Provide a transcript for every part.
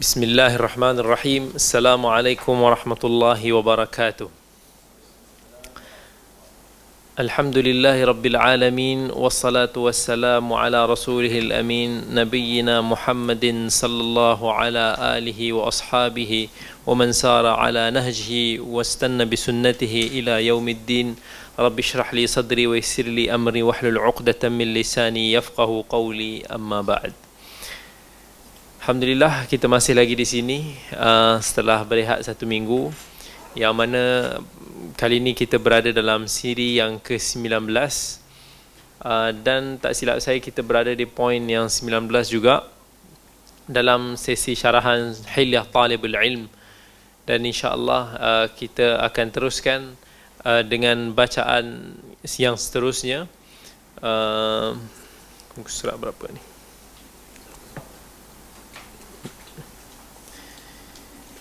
بسم الله الرحمن الرحيم السلام عليكم ورحمة الله وبركاته الحمد لله رب العالمين والصلاة والسلام على رسوله الأمين نبينا محمد صلى الله على آله وأصحابه ومن سار على نهجه واستنى بسنته إلى يوم الدين رب اشرح لي صدري ويسر لي أمري واحلل عقدة من لساني يفقه قولي أما بعد Alhamdulillah kita masih lagi di sini uh, setelah berehat satu minggu. Yang mana kali ini kita berada dalam siri yang ke-19 uh, dan tak silap saya kita berada di poin yang 19 juga dalam sesi syarahan Hilyah Talibul Ilm. Dan insya-Allah uh, kita akan teruskan uh, dengan bacaan yang seterusnya. Uh, surat berapa ni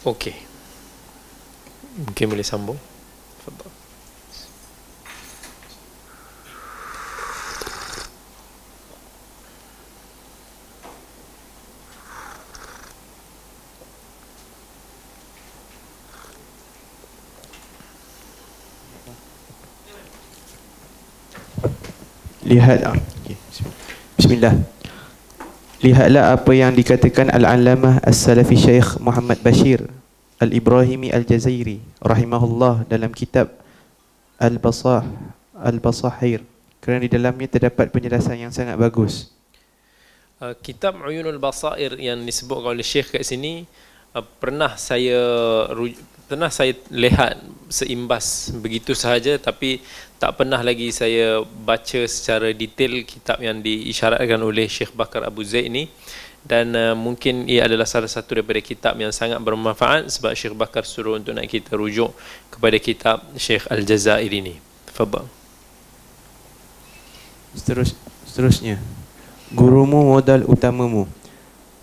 Okey. Mungkin boleh sambung. Fadal. Lihat ah. Bismillah. Lihatlah apa yang dikatakan Al-Allamah As-Salafi Syekh Muhammad Bashir Al-Ibrahimi Al-Jazairi rahimahullah dalam kitab Al-Basah Al-Basahir kerana di dalamnya terdapat penjelasan yang sangat bagus. Uh, kitab Uyunul Basair yang disebutkan oleh Syekh kat sini uh, pernah saya pernah saya lihat seimbas begitu sahaja tapi tak pernah lagi saya baca secara detail kitab yang diisyaratkan oleh Syekh Bakar Abu Zaid ini dan uh, mungkin ia adalah salah satu daripada kitab yang sangat bermanfaat sebab Syekh Bakar suruh untuk nak kita rujuk kepada kitab Syekh Al-Jazair ini. Tafadhal. Seterus, seterusnya Gurumu modal utamamu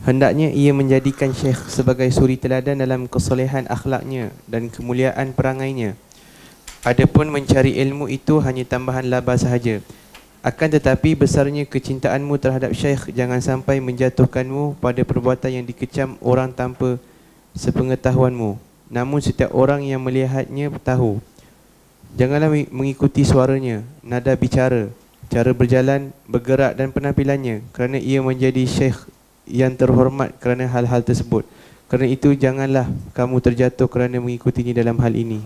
Hendaknya ia menjadikan Syekh sebagai suri teladan dalam kesolehan akhlaknya dan kemuliaan perangainya. Adapun mencari ilmu itu hanya tambahan laba sahaja. Akan tetapi besarnya kecintaanmu terhadap Syekh jangan sampai menjatuhkanmu pada perbuatan yang dikecam orang tanpa sepengetahuanmu. Namun setiap orang yang melihatnya tahu. Janganlah mengikuti suaranya, nada bicara, cara berjalan, bergerak dan penampilannya kerana ia menjadi Syekh yang terhormat kerana hal-hal tersebut. Kerana itu janganlah kamu terjatuh kerana mengikutinya dalam hal ini.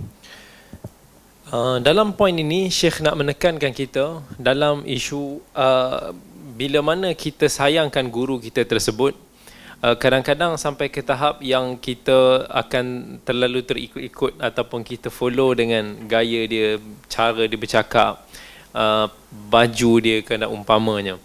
Uh, dalam poin ini Syekh nak menekankan kita dalam isu uh, bila mana kita sayangkan guru kita tersebut uh, kadang-kadang sampai ke tahap yang kita akan terlalu terikut-ikut ataupun kita follow dengan gaya dia, cara dia bercakap, uh, baju dia kena umpamanya.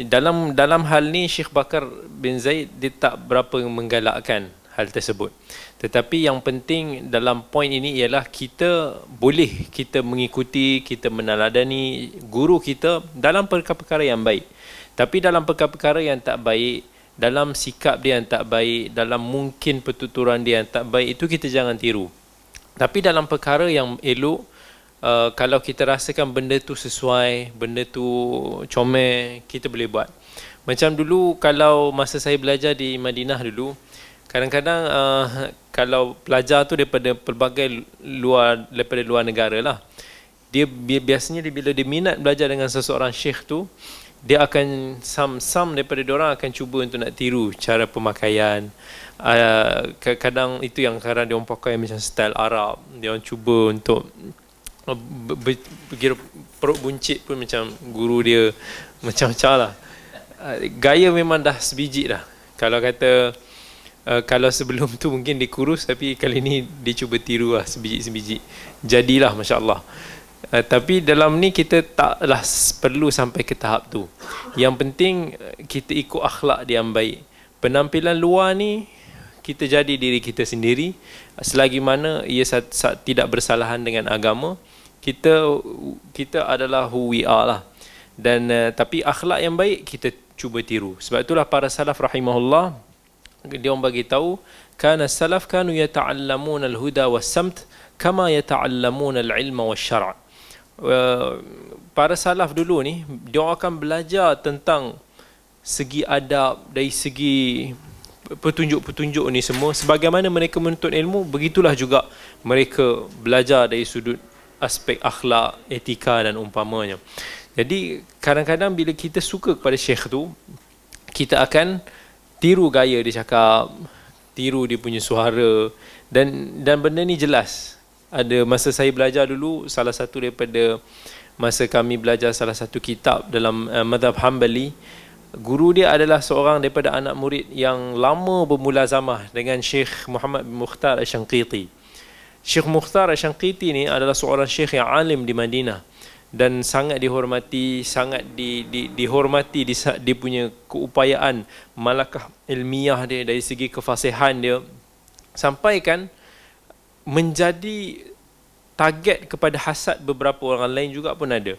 Dalam dalam hal ni Syekh Bakar bin Zaid dia tak berapa menggalakkan hal tersebut. Tetapi yang penting dalam poin ini ialah kita boleh kita mengikuti, kita meneladani guru kita dalam perkara-perkara yang baik. Tapi dalam perkara-perkara yang tak baik, dalam sikap dia yang tak baik, dalam mungkin pertuturan dia yang tak baik, itu kita jangan tiru. Tapi dalam perkara yang elok, uh, kalau kita rasakan benda tu sesuai, benda tu comel, kita boleh buat. Macam dulu kalau masa saya belajar di Madinah dulu, kadang-kadang uh, kalau pelajar tu daripada pelbagai luar daripada luar negara lah dia biasanya dia, bila dia minat belajar dengan seseorang syekh tu dia akan sam-sam daripada dia orang akan cuba untuk nak tiru cara pemakaian. Uh, kadang itu yang kadang dia pakai macam style Arab. Dia orang cuba untuk berkira perut buncit pun macam guru dia macam-macam lah. Uh, gaya memang dah sebiji dah. Kalau kata uh, kalau sebelum tu mungkin dia kurus tapi kali ni dia cuba tiru lah sebiji-sebiji. Jadilah Masya Allah uh, tapi dalam ni kita taklah perlu sampai ke tahap tu. Yang penting kita ikut akhlak dia yang baik. Penampilan luar ni kita jadi diri kita sendiri. Selagi mana ia saat, saat tidak bersalahan dengan agama kita kita adalah who we are lah. Dan uh, tapi akhlak yang baik kita cuba tiru. Sebab itulah para salaf rahimahullah dia orang bagi tahu kana salaf kanu yata'allamun al-huda was-samt kama yata'allamun al-ilma wash-syara' para salaf dulu ni dia akan belajar tentang segi adab dari segi petunjuk-petunjuk ni semua sebagaimana mereka menuntut ilmu begitulah juga mereka belajar dari sudut aspek akhlak, etika dan umpamanya. Jadi kadang-kadang bila kita suka kepada syekh tu kita akan tiru gaya dia cakap, tiru dia punya suara dan dan benda ni jelas. Ada masa saya belajar dulu salah satu daripada masa kami belajar salah satu kitab dalam uh, madhab Hanbali guru dia adalah seorang daripada anak murid yang lama bermulazamah dengan Syekh Muhammad bin Mukhtar Asy-Syanqiti. Syekh Mukhtar Asy-Syanqiti ni adalah seorang syekh yang alim di Madinah dan sangat dihormati, sangat di, di, dihormati di dia punya keupayaan malakah ilmiah dia dari segi kefasihan dia sampaikan menjadi target kepada hasad beberapa orang lain juga pun ada.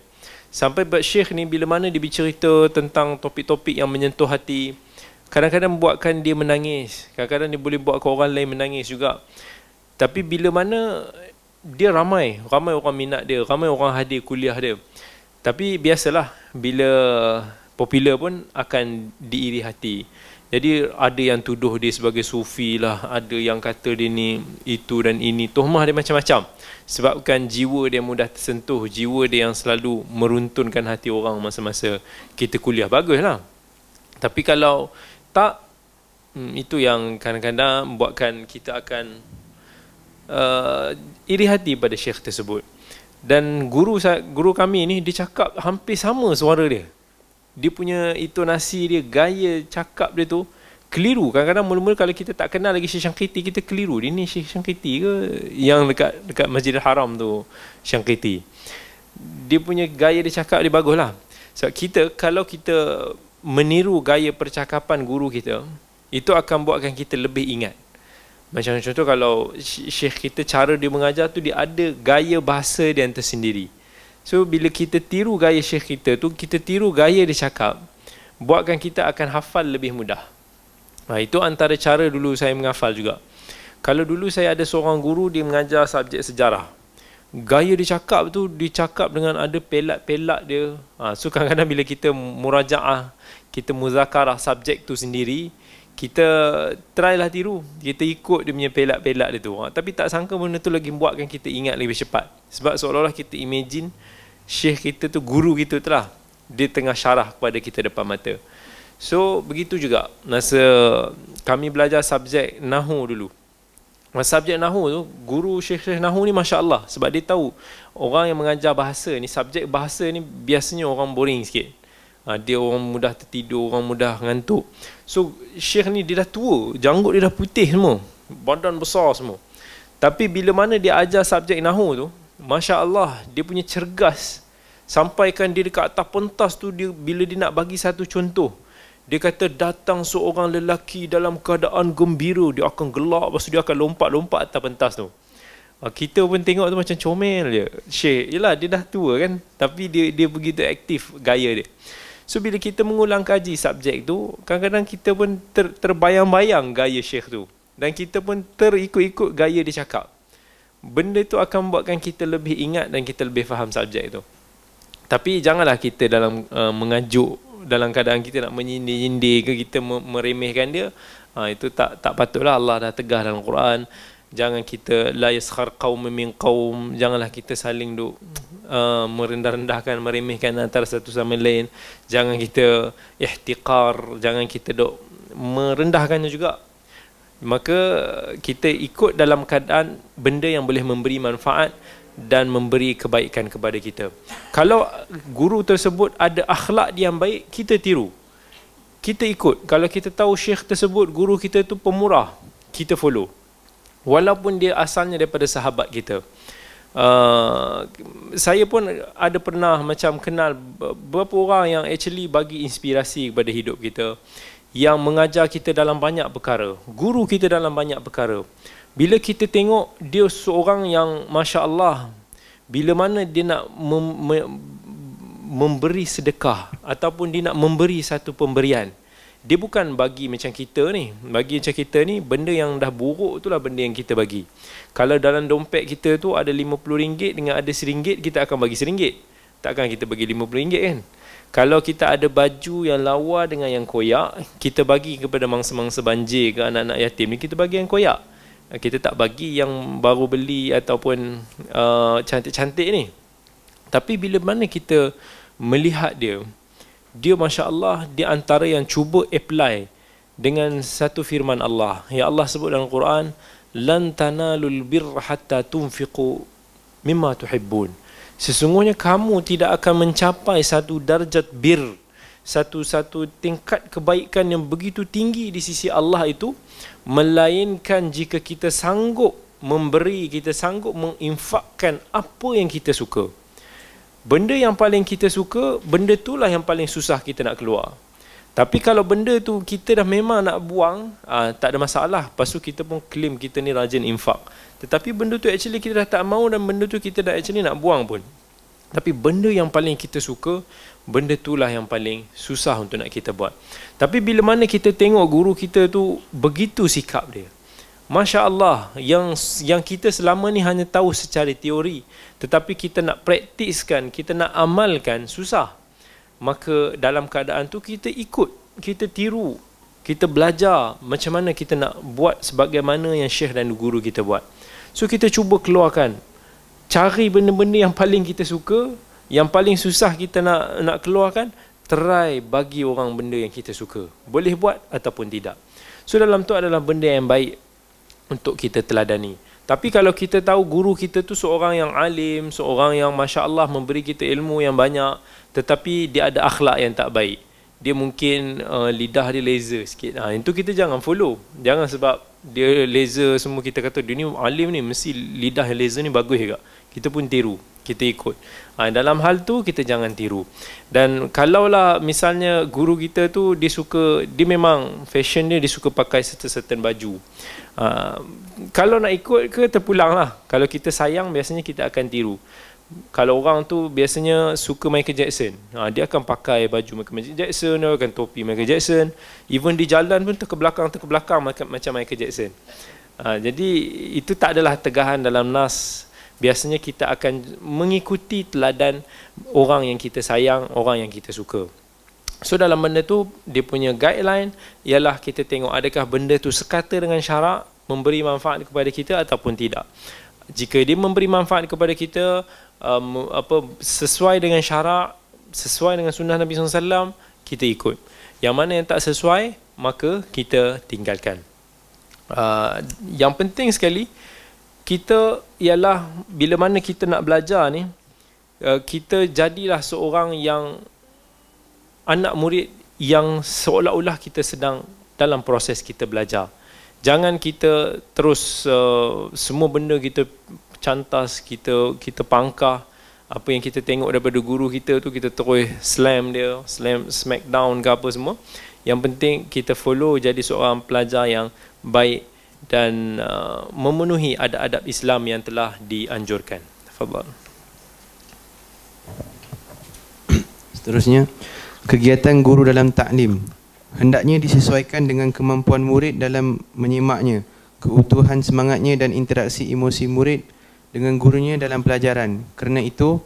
Sampai buat syekh ni bila mana dia bercerita tentang topik-topik yang menyentuh hati, kadang-kadang buatkan dia menangis. Kadang-kadang dia boleh buatkan orang lain menangis juga. Tapi bila mana dia ramai, ramai orang minat dia, ramai orang hadir kuliah dia. Tapi biasalah bila popular pun akan diiri hati. Jadi ada yang tuduh dia sebagai sufi lah, ada yang kata dia ni itu dan ini, tuhmah dia macam-macam sebabkan jiwa dia mudah tersentuh jiwa dia yang selalu meruntunkan hati orang masa-masa kita kuliah baguslah tapi kalau tak hmm, itu yang kadang-kadang buatkan kita akan uh, iri hati pada syekh tersebut. Dan guru guru kami ni dia cakap hampir sama suara dia. Dia punya intonasi dia gaya cakap dia tu keliru. Kadang-kadang mula-mula kalau kita tak kenal lagi Syekh Syangkiti kita keliru. Dia ni Syekh Syangkiti ke? Yang dekat dekat Masjidil Haram tu Syangkiti dia punya gaya dia cakap dia baguslah. Sebab kita kalau kita meniru gaya percakapan guru kita itu akan buatkan kita lebih ingat macam contoh kalau Syekh kita cara dia mengajar tu dia ada gaya bahasa dia yang tersendiri so bila kita tiru gaya Syekh kita tu kita tiru gaya dia cakap buatkan kita akan hafal lebih mudah Ha, itu antara cara dulu saya menghafal juga. Kalau dulu saya ada seorang guru dia mengajar subjek sejarah. Gaya dia cakap tu dia cakap dengan ada pelat-pelat dia. Ha, so kadang-kadang bila kita murajaah, kita muzakarah subjek tu sendiri, kita try lah tiru. Kita ikut dia punya pelat-pelat dia tu. Ha, tapi tak sangka benda tu lagi buatkan kita ingat lebih cepat. Sebab seolah-olah kita imagine syekh kita tu, guru kita tu lah. Dia tengah syarah kepada kita depan mata. So begitu juga masa kami belajar subjek Nahu dulu. Masa subjek Nahu tu, guru Syekh-Syekh Nahu ni Masya Allah. Sebab dia tahu orang yang mengajar bahasa ni, subjek bahasa ni biasanya orang boring sikit. Ha, dia orang mudah tertidur, orang mudah ngantuk. So Syekh ni dia dah tua, janggut dia dah putih semua. Badan besar semua. Tapi bila mana dia ajar subjek Nahu tu, Masya Allah, dia punya cergas. Sampaikan dia dekat atas pentas tu, dia, bila dia nak bagi satu contoh, dia kata datang seorang lelaki dalam keadaan gembira, dia akan gelak, lepas dia akan lompat-lompat atas pentas tu. Ah, kita pun tengok tu macam comel dia. Syekh, yelah dia dah tua kan. Tapi dia dia begitu aktif gaya dia. So bila kita mengulang kaji subjek tu, kadang-kadang kita pun ter, terbayang-bayang gaya Syekh tu. Dan kita pun terikut-ikut gaya dia cakap. Benda tu akan buatkan kita lebih ingat dan kita lebih faham subjek tu. Tapi janganlah kita dalam uh, mengajuk dalam keadaan kita nak menyindir-nyindir ke kita meremehkan dia ha, itu tak tak patutlah Allah dah tegah dalam Quran jangan kita la yaskhar qaum min qaum janganlah kita saling duk uh, merendah-rendahkan meremehkan antara satu sama lain jangan kita ihtiqar jangan kita duk merendahkannya juga maka kita ikut dalam keadaan benda yang boleh memberi manfaat dan memberi kebaikan kepada kita. Kalau guru tersebut ada akhlak dia yang baik, kita tiru. Kita ikut. Kalau kita tahu syekh tersebut, guru kita tu pemurah, kita follow. Walaupun dia asalnya daripada sahabat kita. Uh, saya pun ada pernah macam kenal beberapa orang yang actually bagi inspirasi kepada hidup kita yang mengajar kita dalam banyak perkara guru kita dalam banyak perkara. Bila kita tengok dia seorang yang Masya Allah Bila mana dia nak mem- mem- memberi sedekah Ataupun dia nak memberi satu pemberian Dia bukan bagi macam kita ni. Bagi macam kita ni Benda yang dah buruk tu lah benda yang kita bagi Kalau dalam dompet kita tu ada RM50 dengan ada RM1 Kita akan bagi RM1 Takkan kita bagi RM50 kan Kalau kita ada baju yang lawa dengan yang koyak, kita bagi kepada mangsa-mangsa banjir ke anak-anak yatim ni, kita bagi yang koyak. Kita tak bagi yang baru beli ataupun uh, cantik-cantik ni. Tapi bila mana kita melihat dia, dia Masya Allah di antara yang cuba apply dengan satu firman Allah. Ya Allah sebut dalam Quran, lan tanalul birra hatta tunfiqu mimma tuhibbun. Sesungguhnya kamu tidak akan mencapai satu darjat bir, satu-satu tingkat kebaikan yang begitu tinggi di sisi Allah itu melainkan jika kita sanggup memberi, kita sanggup menginfakkan apa yang kita suka. Benda yang paling kita suka, benda itulah yang paling susah kita nak keluar. Tapi kalau benda tu kita dah memang nak buang, ah, tak ada masalah. Lepas tu kita pun claim kita ni rajin infak. Tetapi benda tu actually kita dah tak mau dan benda tu kita dah actually nak buang pun. Tapi benda yang paling kita suka, benda itulah yang paling susah untuk nak kita buat. Tapi bila mana kita tengok guru kita tu begitu sikap dia. Masya Allah, yang yang kita selama ni hanya tahu secara teori. Tetapi kita nak praktiskan, kita nak amalkan, susah maka dalam keadaan tu kita ikut kita tiru kita belajar macam mana kita nak buat sebagaimana yang syekh dan guru kita buat. So kita cuba keluarkan. Cari benda-benda yang paling kita suka yang paling susah kita nak nak keluarkan try bagi orang benda yang kita suka. Boleh buat ataupun tidak. So dalam tu adalah benda yang baik untuk kita teladani. Tapi kalau kita tahu guru kita tu seorang yang alim, seorang yang masya-Allah memberi kita ilmu yang banyak, tetapi dia ada akhlak yang tak baik. Dia mungkin uh, lidah dia laser sikit. Ha, itu kita jangan follow. Jangan sebab dia laser semua kita kata dia ni alim ni mesti lidah laser ni bagus juga. Kita pun tiru, kita ikut. Ha, dalam hal tu kita jangan tiru. Dan kalaulah misalnya guru kita tu dia suka dia memang fashion dia dia suka pakai certain-certain baju. Uh, kalau nak ikut ke terpulang lah. Kalau kita sayang biasanya kita akan tiru. Kalau orang tu biasanya suka Michael Jackson. Ha, dia akan pakai baju Michael Jackson, dia akan topi Michael Jackson. Even di jalan pun ter ke belakang, ter ke belakang macam Michael Jackson. Ha, jadi itu tak adalah tegahan dalam nas. Biasanya kita akan mengikuti teladan orang yang kita sayang, orang yang kita suka. So dalam benda tu dia punya guideline ialah kita tengok adakah benda tu sekata dengan syarak memberi manfaat kepada kita ataupun tidak. Jika dia memberi manfaat kepada kita um, apa sesuai dengan syarak, sesuai dengan sunnah Nabi SAW, kita ikut. Yang mana yang tak sesuai, maka kita tinggalkan. Uh, yang penting sekali kita ialah bila mana kita nak belajar ni uh, kita jadilah seorang yang anak murid yang seolah-olah kita sedang dalam proses kita belajar. Jangan kita terus uh, semua benda kita cantas, kita kita pangkah apa yang kita tengok daripada guru kita tu kita terus slam dia, slam smack down ke apa semua. Yang penting kita follow jadi seorang pelajar yang baik dan uh, memenuhi adab-adab Islam yang telah dianjurkan. Tafadhal. Seterusnya Kegiatan guru dalam taklim hendaknya disesuaikan dengan kemampuan murid dalam menyimaknya, keutuhan semangatnya dan interaksi emosi murid dengan gurunya dalam pelajaran. Kerana itu,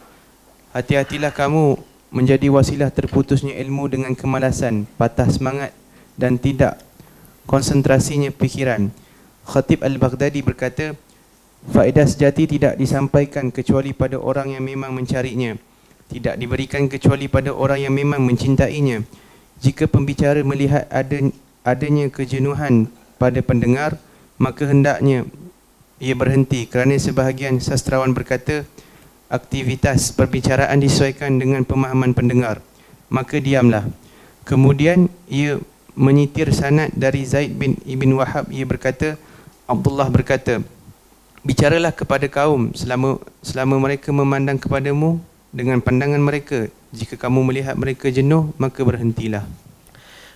hati-hatilah kamu menjadi wasilah terputusnya ilmu dengan kemalasan, patah semangat dan tidak konsentrasinya fikiran. Khatib Al-Baghdadi berkata, faedah sejati tidak disampaikan kecuali pada orang yang memang mencarinya tidak diberikan kecuali pada orang yang memang mencintainya. Jika pembicara melihat ada adanya kejenuhan pada pendengar, maka hendaknya ia berhenti kerana sebahagian sastrawan berkata aktivitas perbicaraan disesuaikan dengan pemahaman pendengar. Maka diamlah. Kemudian ia menyitir sanad dari Zaid bin Ibn Wahab ia berkata Abdullah berkata bicaralah kepada kaum selama selama mereka memandang kepadamu dengan pandangan mereka. Jika kamu melihat mereka jenuh, maka berhentilah.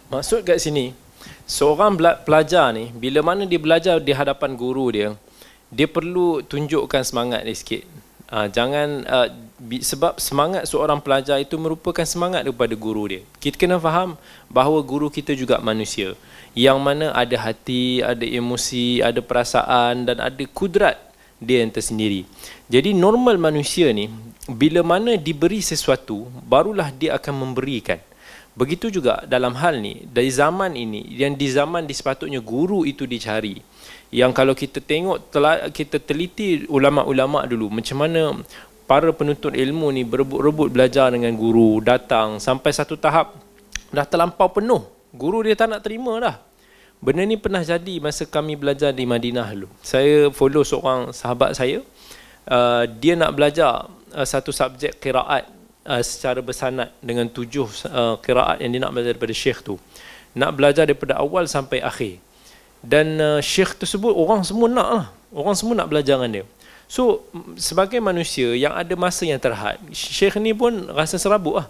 Maksud kat sini, seorang pelajar ni, bila mana dia belajar di hadapan guru dia, dia perlu tunjukkan semangat dia sikit. Ha, jangan uh, sebab semangat seorang pelajar itu merupakan semangat daripada guru dia. Kita kena faham bahawa guru kita juga manusia yang mana ada hati, ada emosi, ada perasaan dan ada kudrat dia yang tersendiri. Jadi normal manusia ni bila mana diberi sesuatu barulah dia akan memberikan begitu juga dalam hal ni dari zaman ini yang di zaman di sepatutnya guru itu dicari yang kalau kita tengok telah, kita teliti ulama-ulama dulu macam mana para penuntut ilmu ni berebut-rebut belajar dengan guru datang sampai satu tahap dah terlampau penuh. Guru dia tak nak terima dah. Benda ni pernah jadi masa kami belajar di Madinah dulu. Saya follow seorang sahabat saya uh, dia nak belajar uh, satu subjek kiraat uh, secara bersanad dengan tujuh uh, kiraat yang dia nak belajar daripada syekh tu. Nak belajar daripada awal sampai akhir dan uh, syekh tersebut orang semua nak lah orang semua nak belajar dengan dia so sebagai manusia yang ada masa yang terhad syekh ni pun rasa serabut lah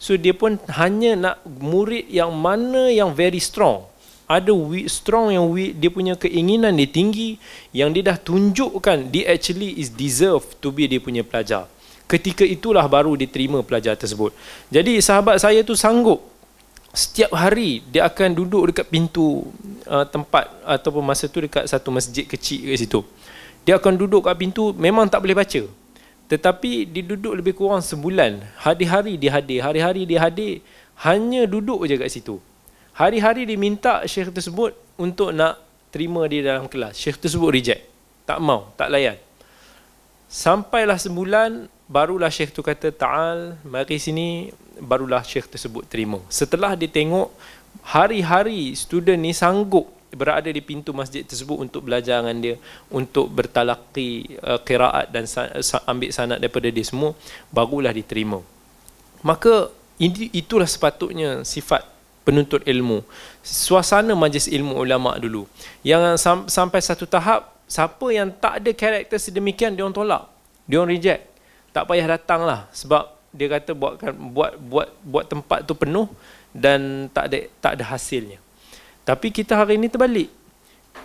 So dia pun hanya nak murid yang mana yang very strong. Ada weak, strong yang weak, dia punya keinginan dia tinggi yang dia dah tunjukkan dia actually is deserve to be dia punya pelajar. Ketika itulah baru diterima pelajar tersebut. Jadi sahabat saya tu sanggup setiap hari dia akan duduk dekat pintu uh, tempat ataupun masa tu dekat satu masjid kecil kat situ. Dia akan duduk kat pintu memang tak boleh baca. Tetapi dia duduk lebih kurang sebulan. Hari-hari dia hadir. Hari-hari dia hadir. Hanya duduk je kat situ. Hari-hari dia minta syekh tersebut untuk nak terima dia dalam kelas. Syekh tersebut reject. Tak mau, tak layan. Sampailah sebulan, barulah syekh tu kata, Ta'al, mari sini, barulah syekh tersebut terima. Setelah dia tengok, hari-hari student ni sanggup berada di pintu masjid tersebut untuk belajar dengan dia untuk bertalaki uh, qiraat dan sa- ambil sanad daripada dia semua barulah diterima. Maka itulah sepatutnya sifat penuntut ilmu. Suasana majlis ilmu ulama dulu. Yang sam- sampai satu tahap siapa yang tak ada karakter sedemikian dia orang tolak. Dia orang reject tak payah datang lah sebab dia kata buatkan buat buat buat tempat tu penuh dan tak ada tak ada hasilnya tapi kita hari ini terbalik.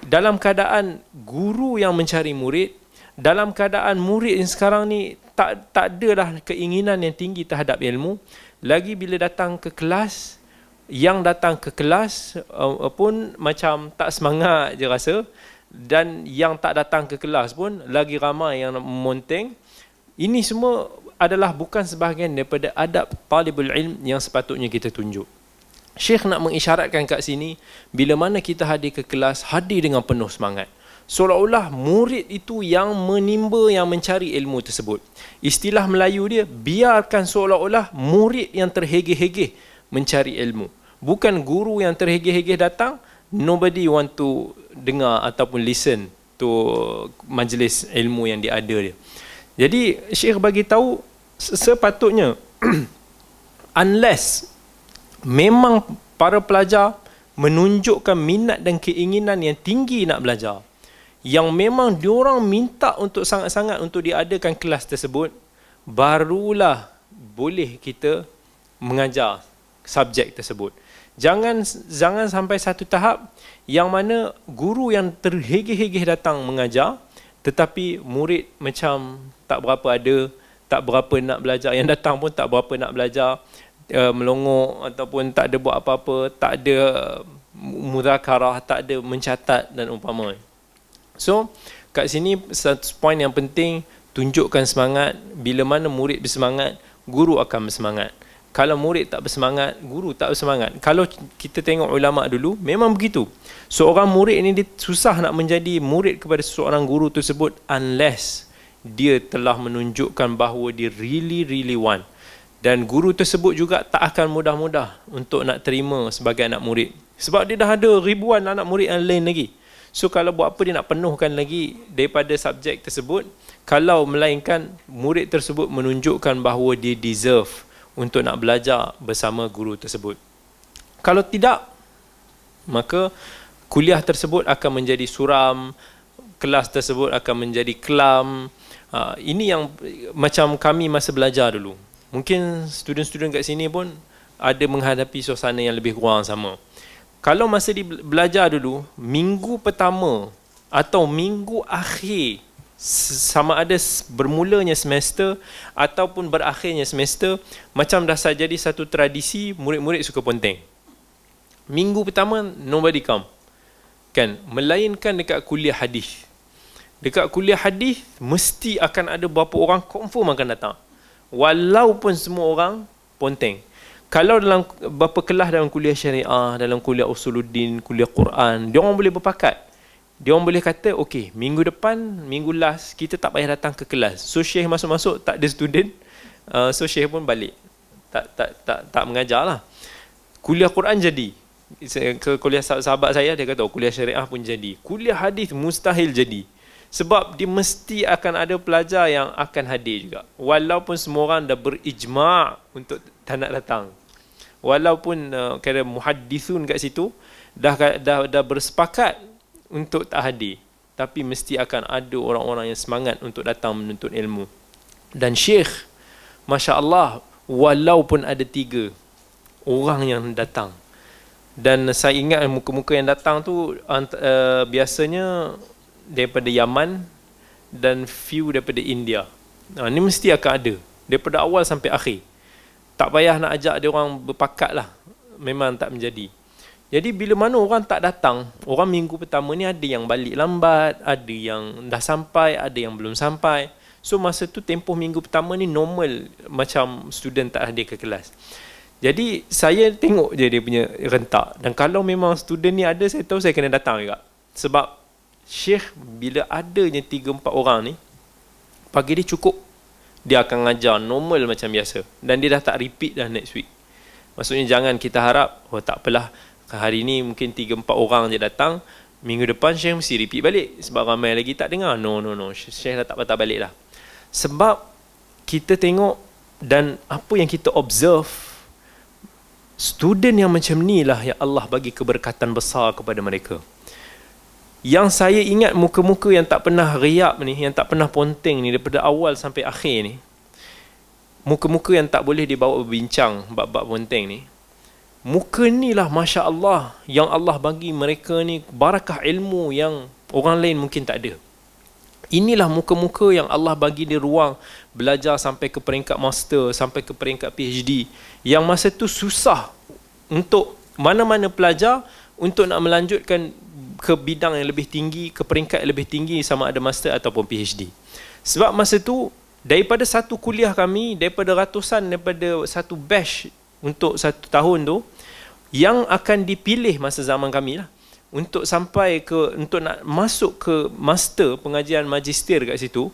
Dalam keadaan guru yang mencari murid, dalam keadaan murid yang sekarang ni tak tak ada dah keinginan yang tinggi terhadap ilmu, lagi bila datang ke kelas, yang datang ke kelas uh, pun macam tak semangat je rasa dan yang tak datang ke kelas pun lagi ramai yang memonteng. Ini semua adalah bukan sebahagian daripada adab talibul ilm yang sepatutnya kita tunjuk. Syekh nak mengisyaratkan kat sini bila mana kita hadir ke kelas hadir dengan penuh semangat. Seolah-olah murid itu yang menimba yang mencari ilmu tersebut. Istilah Melayu dia biarkan seolah-olah murid yang terhege-hege mencari ilmu. Bukan guru yang terhege-hege datang, nobody want to dengar ataupun listen to majlis ilmu yang dia ada dia. Jadi Syekh bagi tahu sepatutnya unless memang para pelajar menunjukkan minat dan keinginan yang tinggi nak belajar yang memang diorang minta untuk sangat-sangat untuk diadakan kelas tersebut barulah boleh kita mengajar subjek tersebut. Jangan jangan sampai satu tahap yang mana guru yang terhegeh-hegeh datang mengajar tetapi murid macam tak berapa ada tak berapa nak belajar yang datang pun tak berapa nak belajar uh, melongok ataupun tak ada buat apa-apa, tak ada mudzakarah, tak ada mencatat dan umpama. So, kat sini satu poin yang penting tunjukkan semangat bila mana murid bersemangat, guru akan bersemangat. Kalau murid tak bersemangat, guru tak bersemangat. Kalau kita tengok ulama dulu, memang begitu. Seorang murid ini dia susah nak menjadi murid kepada seorang guru tersebut unless dia telah menunjukkan bahawa dia really really want dan guru tersebut juga tak akan mudah-mudah untuk nak terima sebagai anak murid sebab dia dah ada ribuan anak murid yang lain lagi so kalau buat apa dia nak penuhkan lagi daripada subjek tersebut kalau melainkan murid tersebut menunjukkan bahawa dia deserve untuk nak belajar bersama guru tersebut. Kalau tidak maka kuliah tersebut akan menjadi suram kelas tersebut akan menjadi kelam. Uh, ini yang macam kami masa belajar dulu. Mungkin student-student kat sini pun ada menghadapi suasana yang lebih kurang sama. Kalau masa di belajar dulu, minggu pertama atau minggu akhir sama ada bermulanya semester ataupun berakhirnya semester macam dah saja jadi satu tradisi murid-murid suka ponteng. Minggu pertama nobody come. Kan, melainkan dekat kuliah hadis. Dekat kuliah hadis mesti akan ada beberapa orang confirm akan datang. Walaupun semua orang ponteng. Kalau dalam beberapa kelas dalam kuliah syariah, dalam kuliah usuluddin, kuliah Quran, dia orang boleh berpakat. Dia orang boleh kata, okey, minggu depan, minggu last, kita tak payah datang ke kelas. So, Syekh masuk-masuk, tak ada student. Uh, so, Syekh pun balik. Tak tak tak tak mengajar lah. Kuliah Quran jadi. Ke kuliah sahabat saya, dia kata, oh, kuliah syariah pun jadi. Kuliah hadis mustahil jadi. Sebab dia mesti akan ada pelajar yang akan hadir juga. Walaupun semua orang dah berijma' untuk tak nak datang. Walaupun uh, kira muhaddisun kat situ, dah, dah, dah bersepakat untuk tak hadir. Tapi mesti akan ada orang-orang yang semangat untuk datang menuntut ilmu. Dan Syekh, Masya Allah, walaupun ada tiga orang yang datang. Dan saya ingat muka-muka yang datang tu uh, biasanya daripada Yaman dan few daripada India. Ha, ini mesti akan ada daripada awal sampai akhir. Tak payah nak ajak dia orang berpakat lah. Memang tak menjadi. Jadi bila mana orang tak datang, orang minggu pertama ni ada yang balik lambat, ada yang dah sampai, ada yang belum sampai. So masa tu tempoh minggu pertama ni normal macam student tak hadir ke kelas. Jadi saya tengok je dia punya rentak. Dan kalau memang student ni ada, saya tahu saya kena datang juga. Sebab Syekh bila adanya 3 4 orang ni pagi dia cukup dia akan ngajar normal macam biasa dan dia dah tak repeat dah next week. Maksudnya jangan kita harap oh tak apalah hari ni mungkin 3 4 orang je datang minggu depan Syekh mesti repeat balik sebab ramai lagi tak dengar. No no no Syekh dah tak patah balik lah. Sebab kita tengok dan apa yang kita observe student yang macam ni lah yang Allah bagi keberkatan besar kepada mereka yang saya ingat muka-muka yang tak pernah riak ni, yang tak pernah ponteng ni daripada awal sampai akhir ni, muka-muka yang tak boleh dibawa berbincang bab-bab ponteng ni, muka ni lah Masya Allah yang Allah bagi mereka ni barakah ilmu yang orang lain mungkin tak ada. Inilah muka-muka yang Allah bagi di ruang belajar sampai ke peringkat master, sampai ke peringkat PhD. Yang masa tu susah untuk mana-mana pelajar untuk nak melanjutkan ke bidang yang lebih tinggi, ke peringkat yang lebih tinggi sama ada master ataupun PhD. Sebab masa tu daripada satu kuliah kami, daripada ratusan daripada satu batch untuk satu tahun tu yang akan dipilih masa zaman kami lah untuk sampai ke untuk nak masuk ke master pengajian magister kat situ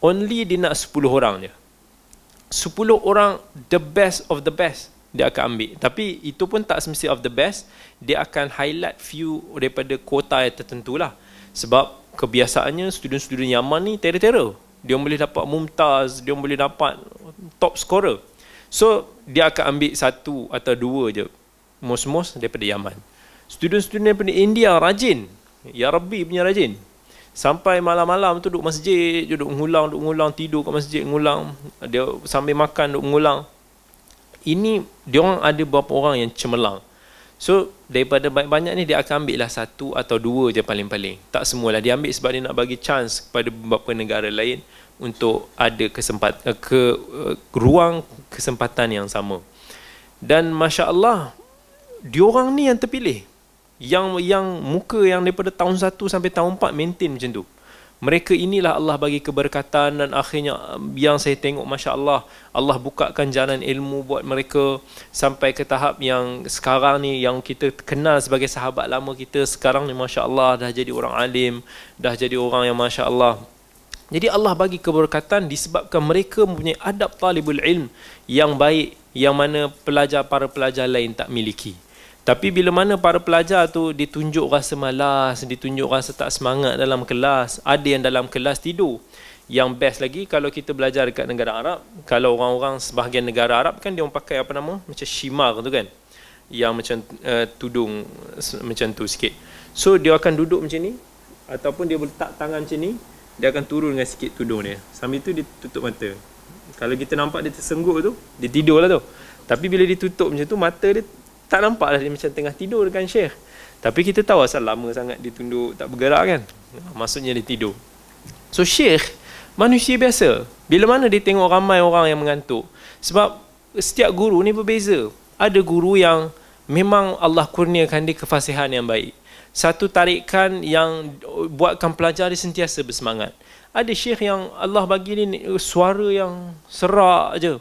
only dia nak 10 orang je 10 orang the best of the best dia akan ambil. Tapi itu pun tak semesti of the best. Dia akan highlight few daripada kuota yang tertentu lah. Sebab kebiasaannya student-student Yaman ni terror-terror. Dia boleh dapat mumtaz, dia boleh dapat top scorer. So, dia akan ambil satu atau dua je. Mos-mos daripada Yaman. Student-student daripada India rajin. Ya Rabbi punya rajin. Sampai malam-malam tu duduk masjid, duduk ngulang, duduk ngulang, tidur kat masjid, ngulang. Dia sambil makan, duduk ngulang ini dia orang ada beberapa orang yang cemerlang. So daripada banyak-banyak ni dia akan ambil lah satu atau dua je paling-paling. Tak semualah dia ambil sebab dia nak bagi chance kepada beberapa negara lain untuk ada kesempatan eh, ke uh, ruang kesempatan yang sama. Dan masya-Allah dia orang ni yang terpilih. Yang yang muka yang daripada tahun 1 sampai tahun 4 maintain macam tu mereka inilah Allah bagi keberkatan dan akhirnya um, yang saya tengok Masya Allah Allah bukakan jalan ilmu buat mereka sampai ke tahap yang sekarang ni yang kita kenal sebagai sahabat lama kita sekarang ni Masya Allah dah jadi orang alim dah jadi orang yang Masya Allah jadi Allah bagi keberkatan disebabkan mereka mempunyai adab talibul ilm yang baik yang mana pelajar para pelajar lain tak miliki. Tapi bila mana para pelajar tu ditunjuk rasa malas, ditunjuk rasa tak semangat dalam kelas, ada yang dalam kelas tidur. Yang best lagi kalau kita belajar dekat negara Arab, kalau orang-orang sebahagian negara Arab kan dia pakai apa nama? Macam shimar tu kan. Yang macam uh, tudung macam tu sikit. So dia akan duduk macam ni ataupun dia letak tangan macam ni, dia akan turun dengan sikit tudung dia. Sambil tu dia tutup mata. Kalau kita nampak dia tersengguk tu, dia tidur lah tu. Tapi bila ditutup macam tu, mata dia tak nampak lah dia macam tengah tidur dengan Syekh. Tapi kita tahu asal lama sangat dia tunduk tak bergerak kan. Maksudnya dia tidur. So Syekh manusia biasa. Bila mana dia tengok ramai orang yang mengantuk. Sebab setiap guru ni berbeza. Ada guru yang memang Allah kurniakan dia kefasihan yang baik. satu tarikan yang buatkan pelajar dia sentiasa bersemangat. Ada syekh yang Allah bagi ni suara yang serak je.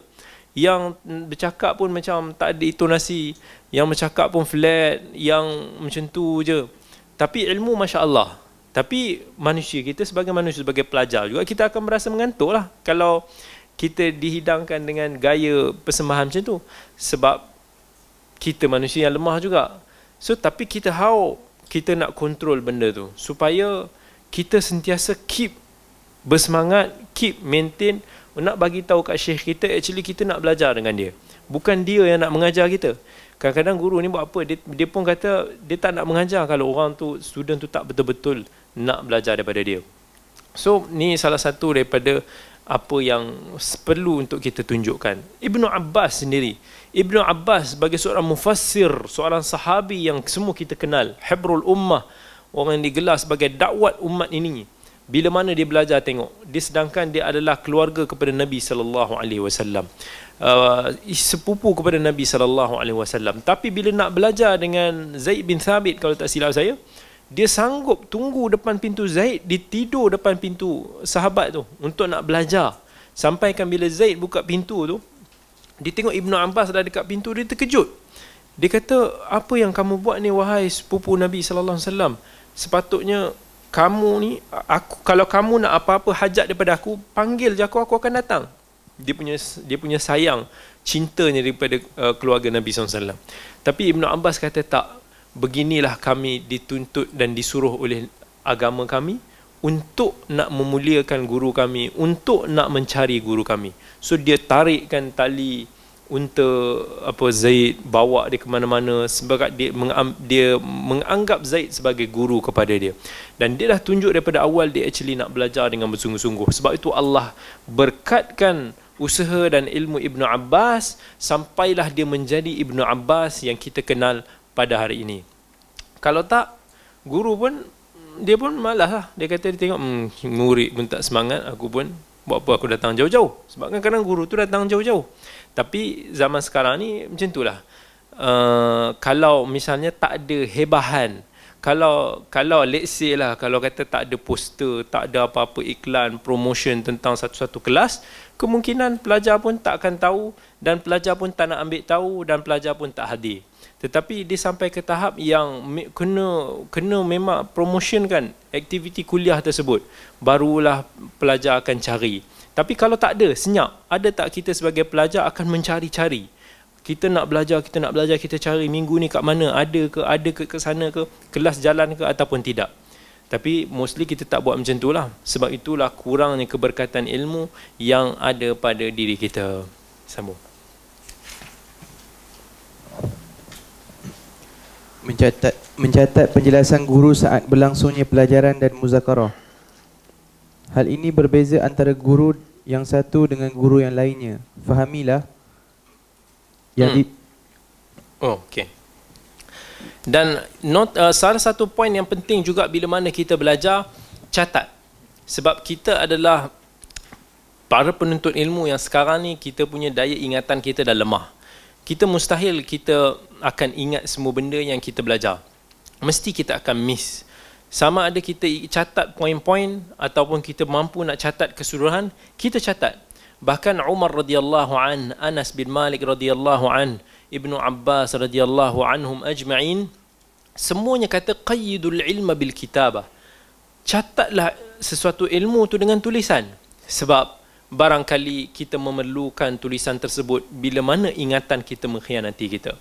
Yang bercakap pun macam tak ada intonasi, yang bercakap pun flat, yang macam tu je. Tapi ilmu masya-Allah. Tapi manusia kita sebagai manusia sebagai pelajar juga kita akan merasa mengantuk lah kalau kita dihidangkan dengan gaya persembahan macam tu sebab kita manusia yang lemah juga. So tapi kita how kita nak kontrol benda tu supaya kita sentiasa keep bersemangat, keep maintain nak bagi tahu kat syekh kita actually kita nak belajar dengan dia. Bukan dia yang nak mengajar kita. Kadang-kadang guru ni buat apa? Dia, dia pun kata dia tak nak mengajar kalau orang tu student tu tak betul-betul nak belajar daripada dia. So ni salah satu daripada apa yang perlu untuk kita tunjukkan. Ibnu Abbas sendiri. Ibnu Abbas sebagai seorang mufassir, seorang sahabi yang semua kita kenal, Hibrul Ummah, orang yang digelar sebagai dakwat umat ini. Bila mana dia belajar tengok, dia sedangkan dia adalah keluarga kepada Nabi sallallahu alaihi wasallam. Uh, sepupu kepada Nabi sallallahu alaihi wasallam. Tapi bila nak belajar dengan Zaid bin Thabit kalau tak silap saya, dia sanggup tunggu depan pintu Zaid dia tidur depan pintu sahabat tu untuk nak belajar sampaikan bila Zaid buka pintu tu dia tengok Ibnu Abbas dah dekat pintu dia terkejut dia kata apa yang kamu buat ni wahai sepupu Nabi sallallahu alaihi wasallam sepatutnya kamu ni aku kalau kamu nak apa-apa hajat daripada aku panggil je aku aku akan datang dia punya dia punya sayang cintanya daripada uh, keluarga Nabi SAW. Tapi Ibnu Abbas kata tak, beginilah kami dituntut dan disuruh oleh agama kami untuk nak memuliakan guru kami, untuk nak mencari guru kami. So dia tarikkan tali untuk apa Zaid bawa dia ke mana-mana sebab dia mengam, dia menganggap Zaid sebagai guru kepada dia. Dan dia dah tunjuk daripada awal dia actually nak belajar dengan bersungguh-sungguh. Sebab itu Allah berkatkan usaha dan ilmu Ibnu Abbas sampailah dia menjadi Ibnu Abbas yang kita kenal pada hari ini. Kalau tak, guru pun dia pun malas lah. Dia kata dia tengok hmm, murid pun tak semangat, aku pun buat apa aku datang jauh-jauh. Sebab kan kadang guru tu datang jauh-jauh. Tapi zaman sekarang ni macam itulah. Uh, kalau misalnya tak ada hebahan, kalau kalau let's say lah kalau kata tak ada poster, tak ada apa-apa iklan, promotion tentang satu-satu kelas, kemungkinan pelajar pun tak akan tahu dan pelajar pun tak nak ambil tahu dan pelajar pun tak hadir. Tetapi dia sampai ke tahap yang kena kena memang promotionkan aktiviti kuliah tersebut. Barulah pelajar akan cari tapi kalau tak ada senyap. Ada tak kita sebagai pelajar akan mencari-cari? Kita nak belajar kita nak belajar kita cari minggu ni kat mana? Ada ke ada ke ke sana ke? Kelas jalan ke? Ataupun tidak? Tapi mostly kita tak buat macam itulah. Sebab itulah kurangnya keberkatan ilmu yang ada pada diri kita. Sambung. Mencatat mencatat penjelasan guru saat berlangsungnya pelajaran dan muzakarah. Hal ini berbeza antara guru yang satu dengan guru yang lainnya. Fahamilah yang hmm. di Oh, okey. Dan not, uh, salah satu poin yang penting juga bila mana kita belajar catat. Sebab kita adalah para penuntut ilmu yang sekarang ni kita punya daya ingatan kita dah lemah kita mustahil kita akan ingat semua benda yang kita belajar. Mesti kita akan miss. Sama ada kita catat poin-poin ataupun kita mampu nak catat keseluruhan, kita catat. Bahkan Umar radhiyallahu an, Anas bin Malik radhiyallahu an, Ibnu Abbas radhiyallahu anhum ajma'in semuanya kata qayyidul ilma bil kitabah. Catatlah sesuatu ilmu tu dengan tulisan. Sebab barangkali kita memerlukan tulisan tersebut bila mana ingatan kita mengkhianati kita.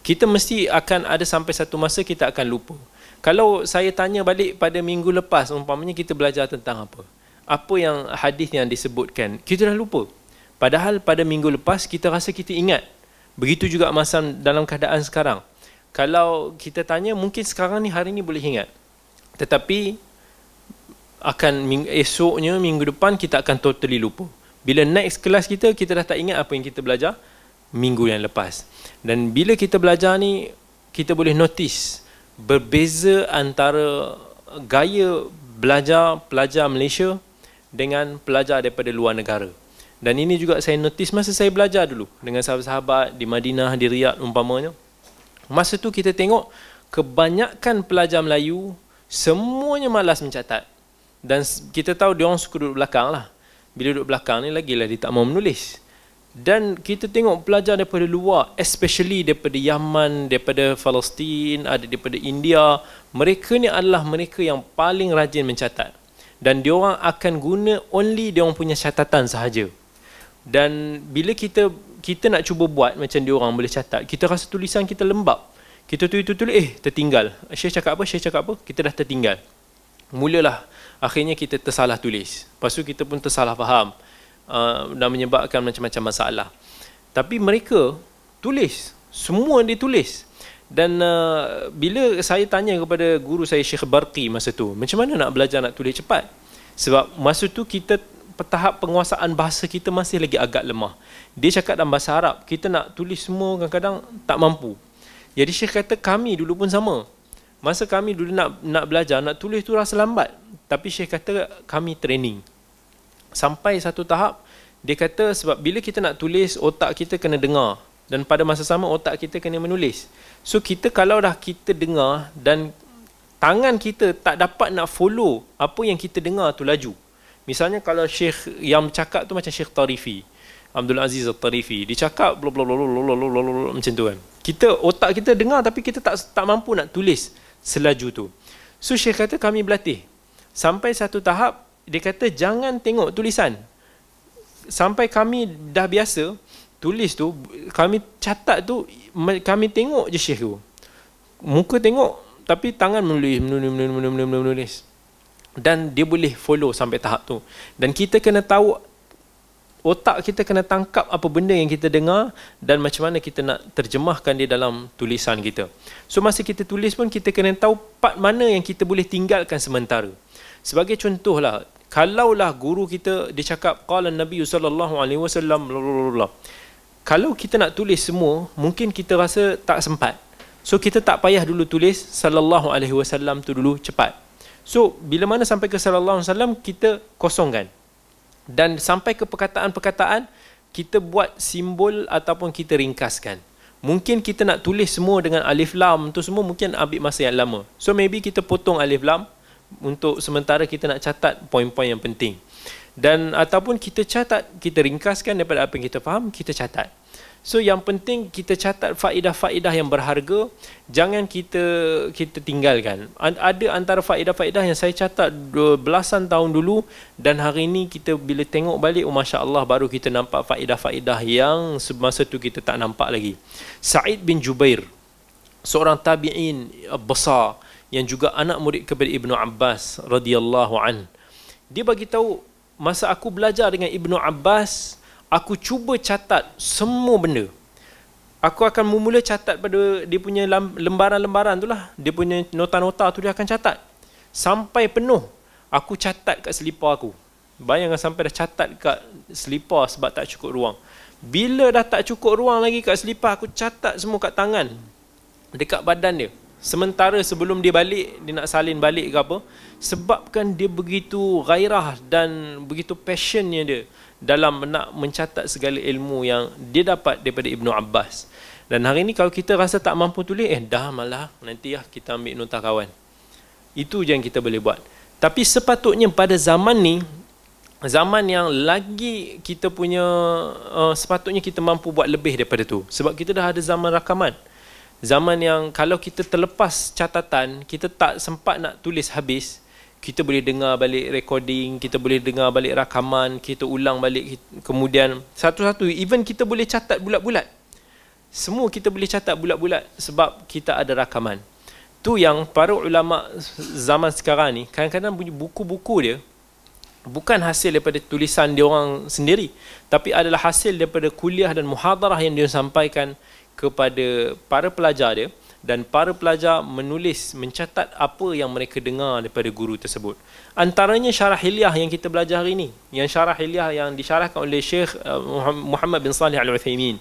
Kita mesti akan ada sampai satu masa kita akan lupa. Kalau saya tanya balik pada minggu lepas, umpamanya kita belajar tentang apa? Apa yang hadis yang disebutkan, kita dah lupa. Padahal pada minggu lepas kita rasa kita ingat. Begitu juga masa dalam keadaan sekarang. Kalau kita tanya, mungkin sekarang ni hari ni boleh ingat. Tetapi akan esoknya minggu depan kita akan totally lupa. Bila next kelas kita kita dah tak ingat apa yang kita belajar minggu yang lepas. Dan bila kita belajar ni kita boleh notice berbeza antara gaya belajar pelajar Malaysia dengan pelajar daripada luar negara. Dan ini juga saya notice masa saya belajar dulu dengan sahabat-sahabat di Madinah, di Riyadh umpamanya. Masa tu kita tengok kebanyakan pelajar Melayu semuanya malas mencatat. Dan kita tahu dia orang suka duduk belakang lah. Bila duduk belakang ni lagilah dia tak mau menulis. Dan kita tengok pelajar daripada luar, especially daripada Yaman, daripada Palestin, ada daripada India, mereka ni adalah mereka yang paling rajin mencatat. Dan dia orang akan guna only dia orang punya catatan sahaja. Dan bila kita kita nak cuba buat macam dia orang boleh catat, kita rasa tulisan kita lembab. Kita tulis-tulis, eh tertinggal. Syekh cakap apa, Syekh cakap apa, kita dah tertinggal. Mulalah akhirnya kita tersalah tulis. Lepas tu kita pun tersalah faham uh, dan menyebabkan macam-macam masalah. Tapi mereka tulis, semua dia tulis. Dan uh, bila saya tanya kepada guru saya Syekh Barqi masa tu, macam mana nak belajar nak tulis cepat? Sebab masa tu kita tahap penguasaan bahasa kita masih lagi agak lemah. Dia cakap dalam bahasa Arab, kita nak tulis semua kadang-kadang tak mampu. Jadi Syekh kata kami dulu pun sama. Masa kami dulu nak nak belajar, nak tulis tu rasa lambat. Tapi Syekh kata kami training. Sampai satu tahap, dia kata sebab bila kita nak tulis, otak kita kena dengar. Dan pada masa sama, otak kita kena menulis. So kita kalau dah kita dengar dan tangan kita tak dapat nak follow apa yang kita dengar tu laju. Misalnya kalau Syekh yang cakap tu macam Syekh Tarifi. Abdul Aziz Al-Tarifi. Dia cakap bla bla bla bla bla bla macam tu kan. Kita otak kita dengar tapi kita tak tak mampu nak tulis selaju tu. So Syekh kata kami berlatih. Sampai satu tahap dia kata jangan tengok tulisan. Sampai kami dah biasa tulis tu kami catat tu kami tengok je Syekh tu. Muka tengok tapi tangan menulis menulis menulis menulis, menulis. Dan dia boleh follow sampai tahap tu. Dan kita kena tahu otak kita kena tangkap apa benda yang kita dengar dan macam mana kita nak terjemahkan dia dalam tulisan kita. So masa kita tulis pun kita kena tahu part mana yang kita boleh tinggalkan sementara. Sebagai contohlah, kalaulah guru kita dia cakap qala Nabi sallallahu alaihi wasallam kalau kita nak tulis semua, mungkin kita rasa tak sempat. So kita tak payah dulu tulis sallallahu alaihi wasallam tu dulu cepat. So bila mana sampai ke sallallahu alaihi wasallam kita kosongkan dan sampai ke perkataan-perkataan kita buat simbol ataupun kita ringkaskan mungkin kita nak tulis semua dengan alif lam tu semua mungkin ambil masa yang lama so maybe kita potong alif lam untuk sementara kita nak catat poin-poin yang penting dan ataupun kita catat kita ringkaskan daripada apa yang kita faham kita catat So yang penting kita catat faedah-faedah yang berharga, jangan kita kita tinggalkan. Ada antara faedah-faedah yang saya catat belasan tahun dulu dan hari ini kita bila tengok balik oh masya-Allah baru kita nampak faedah-faedah yang semasa tu kita tak nampak lagi. Sa'id bin Jubair seorang tabi'in besar yang juga anak murid kepada Ibnu Abbas radhiyallahu an. Dia bagi tahu masa aku belajar dengan Ibnu Abbas aku cuba catat semua benda. Aku akan memula catat pada dia punya lembaran-lembaran tu lah. Dia punya nota-nota tu dia akan catat. Sampai penuh, aku catat kat selipar aku. Bayangkan sampai dah catat kat selipar sebab tak cukup ruang. Bila dah tak cukup ruang lagi kat selipar, aku catat semua kat tangan. Dekat badan dia. Sementara sebelum dia balik, dia nak salin balik ke apa. Sebabkan dia begitu gairah dan begitu passionnya dia dalam nak mencatat segala ilmu yang dia dapat daripada Ibnu Abbas. Dan hari ini kalau kita rasa tak mampu tulis, eh dah malah nanti lah kita ambil nota kawan. Itu je yang kita boleh buat. Tapi sepatutnya pada zaman ni, zaman yang lagi kita punya, uh, sepatutnya kita mampu buat lebih daripada tu. Sebab kita dah ada zaman rakaman. Zaman yang kalau kita terlepas catatan, kita tak sempat nak tulis habis, kita boleh dengar balik recording, kita boleh dengar balik rakaman, kita ulang balik kemudian satu-satu even kita boleh catat bulat-bulat. Semua kita boleh catat bulat-bulat sebab kita ada rakaman. Tu yang para ulama zaman sekarang ni kadang-kadang buku-buku dia bukan hasil daripada tulisan dia orang sendiri tapi adalah hasil daripada kuliah dan muhadarah yang dia sampaikan kepada para pelajar dia dan para pelajar menulis mencatat apa yang mereka dengar daripada guru tersebut. Antaranya syarah hilyah yang kita belajar hari ini yang syarah hilyah yang disyarahkan oleh Syekh uh, Muhammad bin Salih Al-Uthaymin.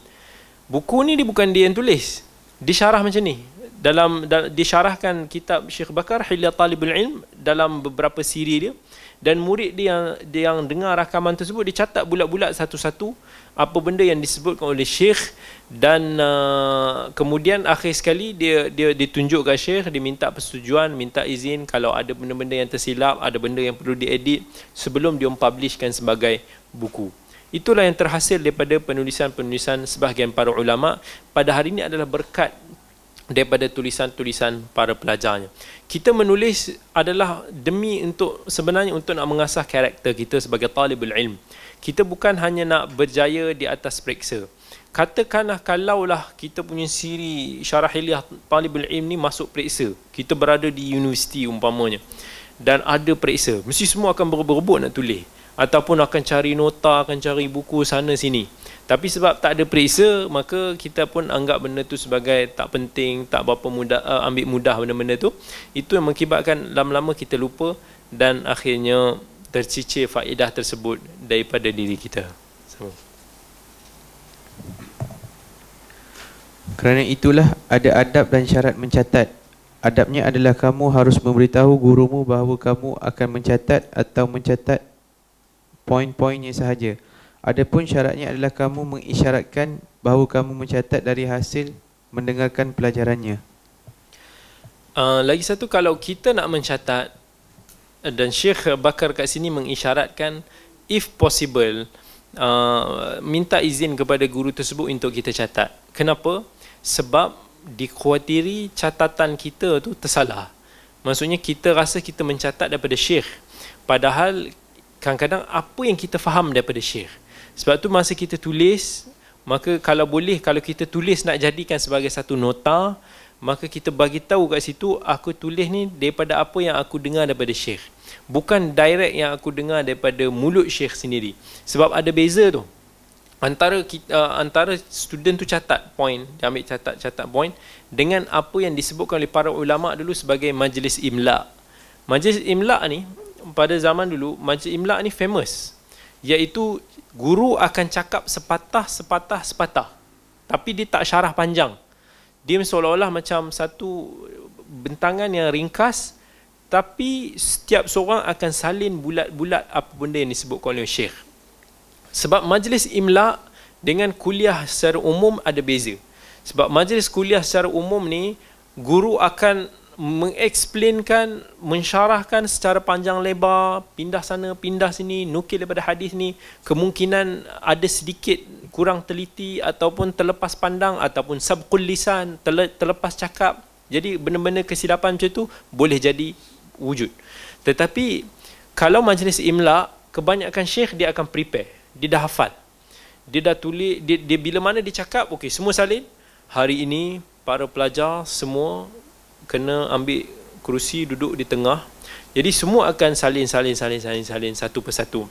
Buku ni dia bukan dia yang tulis. Disyarah macam ni. Dalam da, disyarahkan kitab Syekh Bakar Hilya Talibul Ilm dalam beberapa siri dia dan murid dia yang, dia yang dengar rakaman tersebut dicatat bulat-bulat satu-satu apa benda yang disebutkan oleh syekh dan uh, kemudian akhir sekali dia dia ditunjuk ke syekh diminta persetujuan minta izin kalau ada benda-benda yang tersilap ada benda yang perlu diedit sebelum dia publishkan sebagai buku itulah yang terhasil daripada penulisan-penulisan sebahagian para ulama pada hari ini adalah berkat daripada tulisan-tulisan para pelajarnya. Kita menulis adalah demi untuk sebenarnya untuk nak mengasah karakter kita sebagai talibul ilm. Kita bukan hanya nak berjaya di atas periksa. Katakanlah kalaulah kita punya siri syarah hiliyah talibul ilm ni masuk periksa. Kita berada di universiti umpamanya. Dan ada periksa. Mesti semua akan berebut-rebut nak tulis. Ataupun akan cari nota, akan cari buku sana sini. Tapi sebab tak ada periksa, maka kita pun anggap benda tu sebagai tak penting, tak berapa mudah uh, ambil mudah benda-benda tu. Itu yang mengakibatkan lama-lama kita lupa dan akhirnya tercicir faedah tersebut daripada diri kita. Sama. Kerana itulah ada adab dan syarat mencatat. Adabnya adalah kamu harus memberitahu gurumu bahawa kamu akan mencatat atau mencatat poin-poinnya sahaja. Adapun syaratnya adalah kamu mengisyaratkan bahawa kamu mencatat dari hasil mendengarkan pelajarannya. Uh, lagi satu kalau kita nak mencatat dan Syekh Bakar kat sini mengisyaratkan if possible uh, minta izin kepada guru tersebut untuk kita catat. Kenapa? Sebab dikhawatiri catatan kita tu tersalah. Maksudnya kita rasa kita mencatat daripada Syekh padahal kadang-kadang apa yang kita faham daripada Syekh sebab tu masa kita tulis, maka kalau boleh kalau kita tulis nak jadikan sebagai satu nota, maka kita bagi tahu kat situ aku tulis ni daripada apa yang aku dengar daripada syekh. Bukan direct yang aku dengar daripada mulut syekh sendiri. Sebab ada beza tu. Antara kita, uh, antara student tu catat point, dia ambil catat-catat point dengan apa yang disebutkan oleh para ulama dulu sebagai majlis imla. Majlis imla ni pada zaman dulu majlis imla ni famous iaitu guru akan cakap sepatah sepatah sepatah. Tapi dia tak syarah panjang. Dia seolah-olah macam satu bentangan yang ringkas tapi setiap seorang akan salin bulat-bulat apa benda yang disebutkan oleh syekh. Sebab majlis imla dengan kuliah secara umum ada beza. Sebab majlis kuliah secara umum ni guru akan mengeksplainkan, mensyarahkan secara panjang lebar, pindah sana, pindah sini, nukil daripada hadis ni, kemungkinan ada sedikit kurang teliti ataupun terlepas pandang ataupun sabqul lisan, terlepas cakap. Jadi benda-benda kesilapan macam tu boleh jadi wujud. Tetapi kalau majlis imla, kebanyakan syekh dia akan prepare. Dia dah hafal. Dia dah tulis, dia, dia bila mana dia cakap, okey semua salin. Hari ini para pelajar semua kena ambil kerusi duduk di tengah. Jadi semua akan salin salin salin salin salin satu persatu.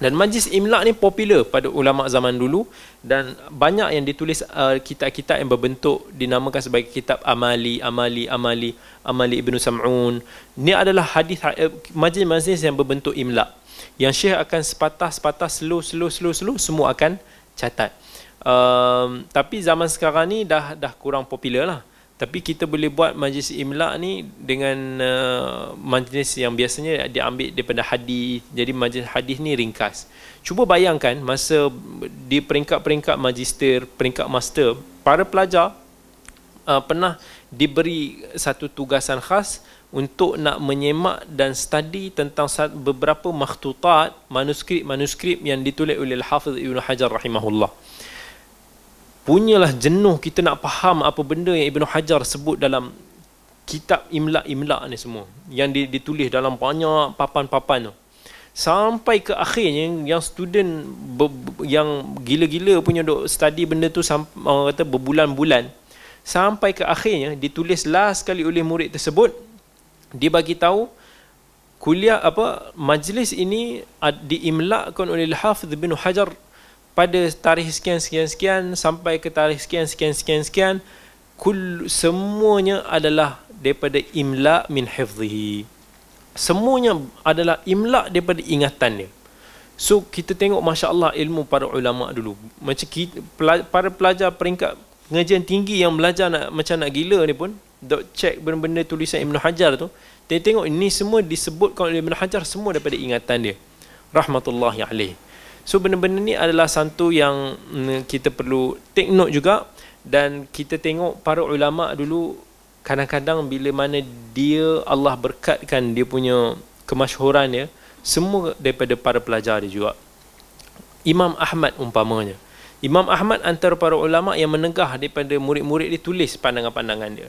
Dan majlis imla ni popular pada ulama zaman dulu dan banyak yang ditulis uh, kitab-kitab yang berbentuk dinamakan sebagai kitab amali amali amali amali ibnu sam'un. Ni adalah hadis uh, majlis-majlis yang berbentuk imla yang syekh akan sepatah-sepatah slow slow slow slow semua akan catat. Um, tapi zaman sekarang ni dah dah kurang popular lah tapi kita boleh buat majlis imla ni dengan uh, majlis yang biasanya diambil daripada hadis. Jadi majlis hadis ni ringkas. Cuba bayangkan masa di peringkat-peringkat magister, peringkat master, para pelajar uh, pernah diberi satu tugasan khas untuk nak menyemak dan study tentang beberapa makhtutat manuskrip-manuskrip yang ditulis oleh Al-Hafiz Ibn Hajar rahimahullah punyalah jenuh kita nak faham apa benda yang Ibn Hajar sebut dalam kitab imla-imla ni semua. Yang ditulis dalam banyak papan-papan tu. Sampai ke akhirnya yang student yang gila-gila punya duk study benda tu orang kata berbulan-bulan. Sampai ke akhirnya ditulis last sekali oleh murid tersebut. Dia bagi tahu kuliah apa majlis ini diimlakan oleh Al-Hafidh bin Hajar pada tarikh sekian sekian sekian sampai ke tarikh sekian sekian sekian sekian kul semuanya adalah daripada imla min hifdhihi. Semuanya adalah imla daripada ingatan dia. So kita tengok masya-Allah ilmu para ulama dulu. Macam kita, para pelajar peringkat pengajian tinggi yang belajar nak macam nak gila ni pun dok check benda-benda tulisan Ibn Hajar tu dia tengok ini semua disebutkan oleh Ibn Hajar semua daripada ingatan dia. Rahmatullahi alaih so benda-benda ni adalah satu yang mm, kita perlu take note juga. Dan kita tengok para ulama dulu kadang-kadang bila mana dia Allah berkatkan dia punya kemasyhuran dia semua daripada para pelajar dia juga. Imam Ahmad umpamanya. Imam Ahmad antara para ulama yang menegah daripada murid-murid dia tulis pandangan-pandangan dia.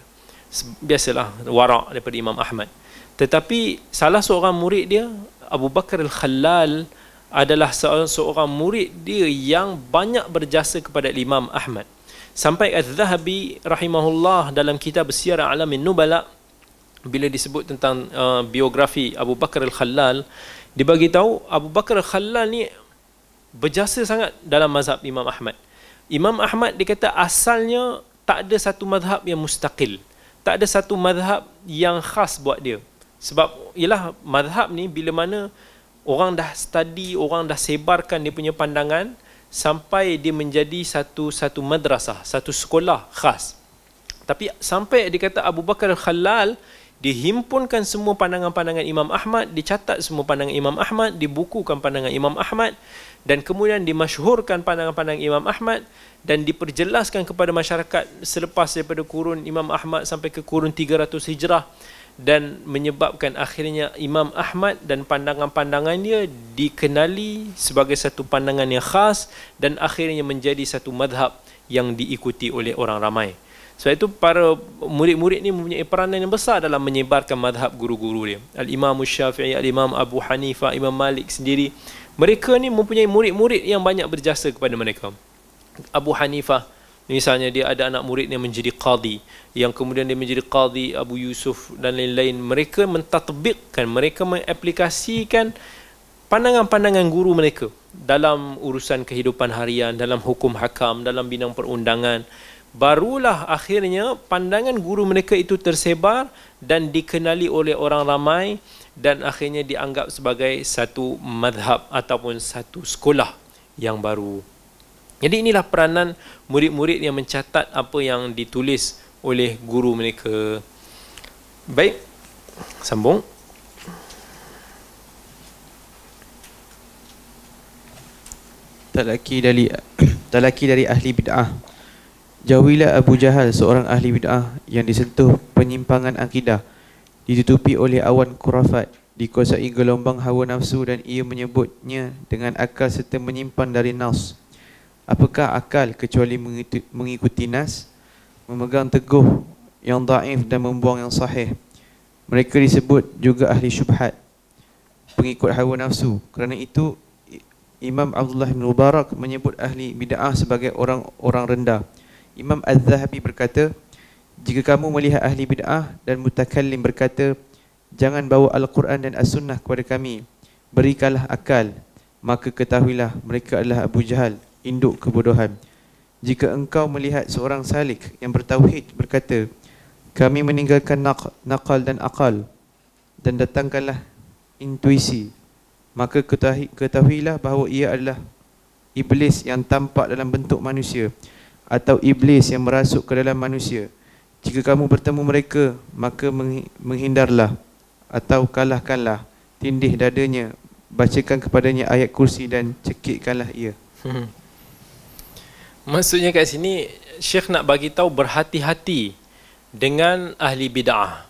Biasalah warak daripada Imam Ahmad. Tetapi salah seorang murid dia Abu Bakar Al-Khalal adalah seorang, murid dia yang banyak berjasa kepada Imam Ahmad sampai Az-Zahabi rahimahullah dalam kitab Syiar Alamin Nubala bila disebut tentang uh, biografi Abu Bakar Al-Khalal dibagi tahu Abu Bakar Al-Khalal ni berjasa sangat dalam mazhab Imam Ahmad. Imam Ahmad dikata asalnya tak ada satu mazhab yang mustaqil. Tak ada satu mazhab yang khas buat dia. Sebab ialah mazhab ni bila mana orang dah study, orang dah sebarkan dia punya pandangan, sampai dia menjadi satu satu madrasah, satu sekolah khas. Tapi sampai dikata Abu Bakar Khalal dihimpunkan semua pandangan-pandangan Imam Ahmad, dicatat semua pandangan Imam Ahmad, dibukukan pandangan Imam Ahmad dan kemudian dimasyhurkan pandangan-pandangan Imam Ahmad dan diperjelaskan kepada masyarakat selepas daripada kurun Imam Ahmad sampai ke kurun 300 Hijrah dan menyebabkan akhirnya Imam Ahmad dan pandangan-pandangan dia dikenali sebagai satu pandangan yang khas dan akhirnya menjadi satu madhab yang diikuti oleh orang ramai. Sebab itu para murid-murid ni mempunyai peranan yang besar dalam menyebarkan madhab guru-guru dia. Al-Imam Syafi'i, Al-Imam Abu Hanifah, Imam Malik sendiri. Mereka ni mempunyai murid-murid yang banyak berjasa kepada mereka. Abu Hanifah, Misalnya dia ada anak murid yang menjadi qadi yang kemudian dia menjadi qadi Abu Yusuf dan lain-lain. Mereka mentatbikkan mereka mengaplikasikan pandangan-pandangan guru mereka dalam urusan kehidupan harian dalam hukum hakam dalam bidang perundangan. Barulah akhirnya pandangan guru mereka itu tersebar dan dikenali oleh orang ramai dan akhirnya dianggap sebagai satu madhab ataupun satu sekolah yang baru jadi inilah peranan murid-murid yang mencatat apa yang ditulis oleh guru mereka. Baik, sambung. Talaki dari talaki dari ahli bid'ah. Jauhilah Abu Jahal seorang ahli bid'ah yang disentuh penyimpangan akidah, ditutupi oleh awan kurafat, dikuasai gelombang hawa nafsu dan ia menyebutnya dengan akal serta menyimpan dari nas. Apakah akal kecuali mengikuti nas? Memegang teguh yang daif dan membuang yang sahih. Mereka disebut juga ahli syubhat Pengikut hawa nafsu. Kerana itu Imam Abdullah bin Mubarak menyebut ahli bid'ah sebagai orang-orang rendah. Imam Az-Zahabi berkata Jika kamu melihat ahli bid'ah dan mutakallim berkata Jangan bawa Al-Quran dan As-Sunnah kepada kami Berikanlah akal Maka ketahuilah mereka adalah Abu Jahal induk kebodohan. Jika engkau melihat seorang salik yang bertauhid berkata, kami meninggalkan nak nakal dan akal dan datangkanlah intuisi, maka ketahui, ketahuilah bahawa ia adalah iblis yang tampak dalam bentuk manusia atau iblis yang merasuk ke dalam manusia. Jika kamu bertemu mereka, maka menghindarlah atau kalahkanlah tindih dadanya, bacakan kepadanya ayat kursi dan cekikkanlah ia. Maksudnya kat sini Syekh nak bagi tahu berhati-hati dengan ahli bid'ah.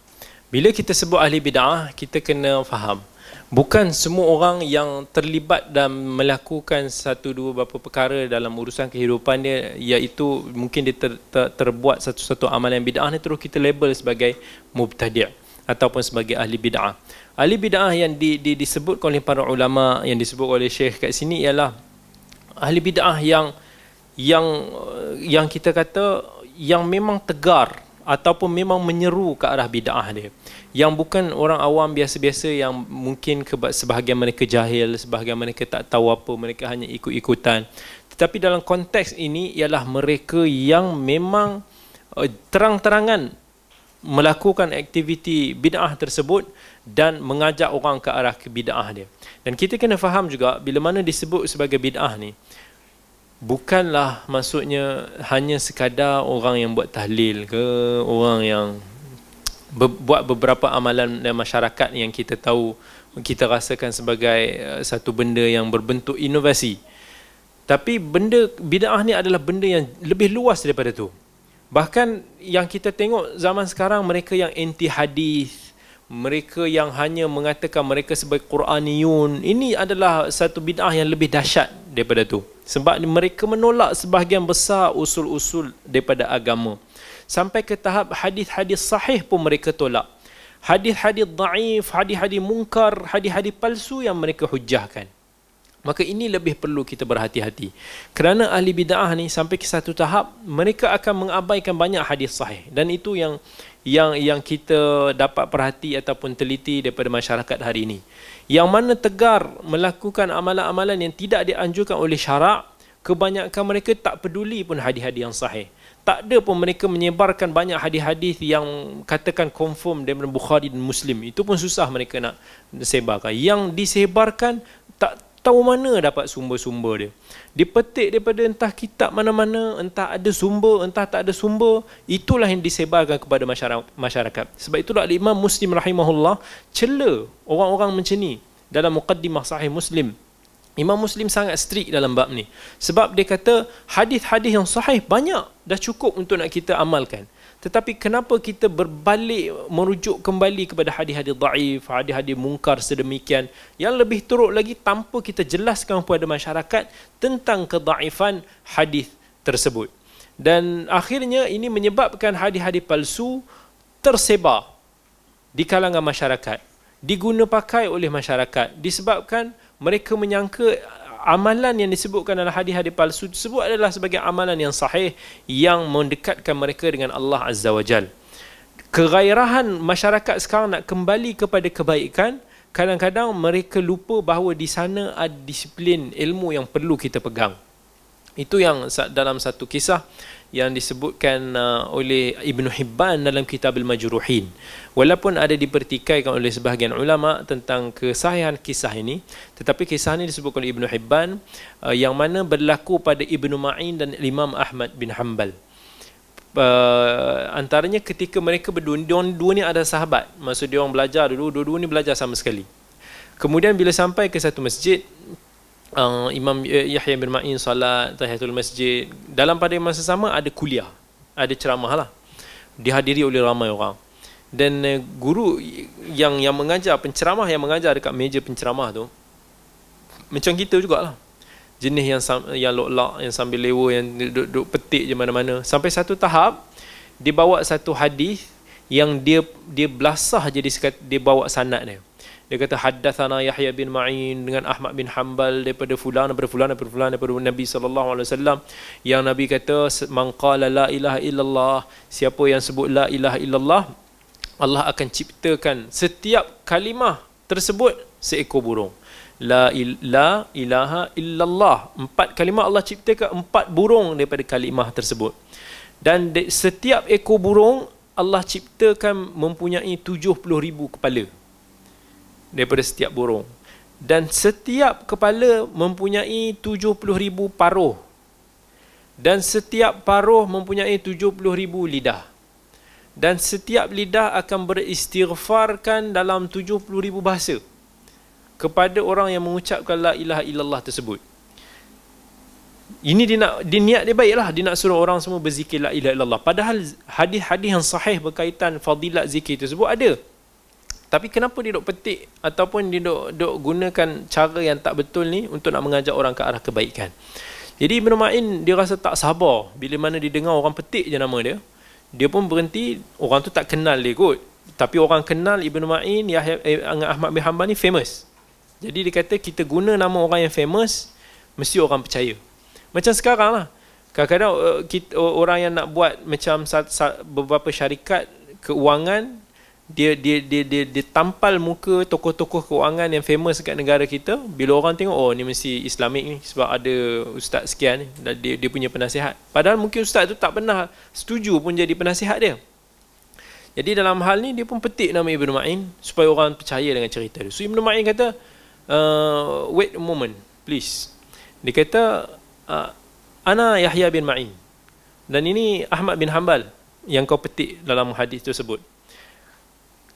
Bila kita sebut ahli bid'ah, kita kena faham. Bukan semua orang yang terlibat dan melakukan satu dua beberapa perkara dalam urusan kehidupan dia iaitu mungkin dia ter, ter, terbuat satu-satu amalan bid'ah ni terus kita label sebagai mubtadi' ataupun sebagai ahli bid'ah. Ahli bid'ah yang di, di, disebut oleh para ulama yang disebut oleh Syekh kat sini ialah ahli bid'ah yang yang yang kita kata yang memang tegar ataupun memang menyeru ke arah bid'ah dia. Yang bukan orang awam biasa-biasa yang mungkin sebahagian mereka jahil sebahagian mereka tak tahu apa mereka hanya ikut-ikutan. Tetapi dalam konteks ini ialah mereka yang memang uh, terang-terangan melakukan aktiviti bid'ah tersebut dan mengajak orang ke arah ke bid'ah dia. Dan kita kena faham juga bila mana disebut sebagai bid'ah ni bukanlah maksudnya hanya sekadar orang yang buat tahlil ke orang yang be- buat beberapa amalan dalam masyarakat yang kita tahu kita rasakan sebagai uh, satu benda yang berbentuk inovasi. Tapi benda bid'ah ni adalah benda yang lebih luas daripada tu. Bahkan yang kita tengok zaman sekarang mereka yang anti hadis mereka yang hanya mengatakan mereka sebagai Quraniyun ini adalah satu bid'ah yang lebih dahsyat daripada tu sebab mereka menolak sebahagian besar usul-usul daripada agama sampai ke tahap hadis-hadis sahih pun mereka tolak. Hadis-hadis daif, hadis-hadis mungkar, hadis-hadis palsu yang mereka hujahkan. Maka ini lebih perlu kita berhati-hati. Kerana ahli bid'ah ni sampai ke satu tahap mereka akan mengabaikan banyak hadis sahih dan itu yang yang yang kita dapat perhati ataupun teliti daripada masyarakat hari ini. Yang mana tegar melakukan amalan-amalan yang tidak dianjurkan oleh syarak, kebanyakan mereka tak peduli pun hadis-hadis yang sahih tak ada pun mereka menyebarkan banyak hadis-hadis yang katakan confirm daripada Bukhari dan Muslim. Itu pun susah mereka nak sebarkan. Yang disebarkan tak tahu mana dapat sumber-sumber dia. Dipetik daripada entah kitab mana-mana, entah ada sumber, entah tak ada sumber. Itulah yang disebarkan kepada masyarakat. Sebab itulah Imam Muslim rahimahullah cela orang-orang macam ni dalam muqaddimah sahih Muslim. Imam Muslim sangat strict dalam bab ni. Sebab dia kata hadis-hadis yang sahih banyak dah cukup untuk nak kita amalkan. Tetapi kenapa kita berbalik merujuk kembali kepada hadis-hadis daif, hadis-hadis mungkar sedemikian yang lebih teruk lagi tanpa kita jelaskan kepada masyarakat tentang kedaifan hadis tersebut. Dan akhirnya ini menyebabkan hadis-hadis palsu tersebar di kalangan masyarakat, diguna pakai oleh masyarakat disebabkan mereka menyangka amalan yang disebutkan dalam hadis-hadis palsu tersebut adalah sebagai amalan yang sahih yang mendekatkan mereka dengan Allah Azza wa Jal. Kegairahan masyarakat sekarang nak kembali kepada kebaikan, kadang-kadang mereka lupa bahawa di sana ada disiplin ilmu yang perlu kita pegang. Itu yang dalam satu kisah yang disebutkan uh, oleh Ibn Hibban dalam kitab Al-Majruhin. Walaupun ada dipertikaikan oleh sebahagian ulama tentang kesahihan kisah ini, tetapi kisah ini disebutkan oleh Ibn Hibban uh, yang mana berlaku pada Ibn Ma'in dan Imam Ahmad bin Hanbal. Uh, antaranya ketika mereka berdua, dua, dua ni ada sahabat. Maksud dia orang belajar dulu, dua-dua ni belajar sama sekali. Kemudian bila sampai ke satu masjid, uh, Imam Yahya bin Ma'in salat tahiyatul masjid. Dalam pada masa sama ada kuliah ada ceramah lah. Dihadiri oleh ramai orang. Dan uh, guru yang yang mengajar penceramah yang mengajar dekat meja penceramah tu macam kita jugalah. Jenis yang yang lok-lok yang sambil lewa yang duduk, petik je mana-mana. Sampai satu tahap dia bawa satu hadis yang dia dia belasah jadi dia bawa sanad dia dia kata haddatsana Yahya bin Ma'in dengan Ahmad bin Hanbal daripada fulan daripada fulan daripada fulan daripada Nabi sallallahu alaihi wasallam. Yang Nabi kata man qala la ilaha illallah siapa yang sebut la ilaha illallah Allah akan ciptakan setiap kalimah tersebut seekor burung. La, il, la ilaha illallah. Empat kalimah Allah ciptakan empat burung daripada kalimah tersebut. Dan de, setiap ekor burung Allah ciptakan mempunyai 70 ribu kepala daripada setiap burung. Dan setiap kepala mempunyai 70 ribu paruh. Dan setiap paruh mempunyai 70 ribu lidah. Dan setiap lidah akan beristighfarkan dalam 70 ribu bahasa. Kepada orang yang mengucapkan la ilaha illallah tersebut. Ini dia nak dia niat dia baiklah dia nak suruh orang semua berzikir la ilaha illallah. Padahal hadis-hadis yang sahih berkaitan fadilat zikir tersebut ada. Tapi kenapa dia dok petik ataupun dia dok dok gunakan cara yang tak betul ni untuk nak mengajak orang ke arah kebaikan. Jadi Ibn Ma'in dia rasa tak sabar bila mana dia dengar orang petik je nama dia. Dia pun berhenti, orang tu tak kenal dia kot. Tapi orang kenal Ibn Ma'in, Yahya, eh, Ahmad bin Hanbal ni famous. Jadi dia kata kita guna nama orang yang famous, mesti orang percaya. Macam sekarang lah. Kadang-kadang uh, kita, orang yang nak buat macam beberapa syarikat keuangan dia dia dia dia, dia tampal muka tokoh-tokoh keuangan yang famous dekat negara kita. Bila orang tengok oh ni mesti islamik ni sebab ada ustaz sekian dan dia dia punya penasihat. Padahal mungkin ustaz tu tak pernah setuju pun jadi penasihat dia. Jadi dalam hal ni dia pun petik nama Ibn Ma'in supaya orang percaya dengan cerita dia. So Ibn Ma'in kata uh, wait a moment please. Dia kata uh, ana Yahya bin Ma'in. Dan ini Ahmad bin Hanbal yang kau petik dalam hadis tersebut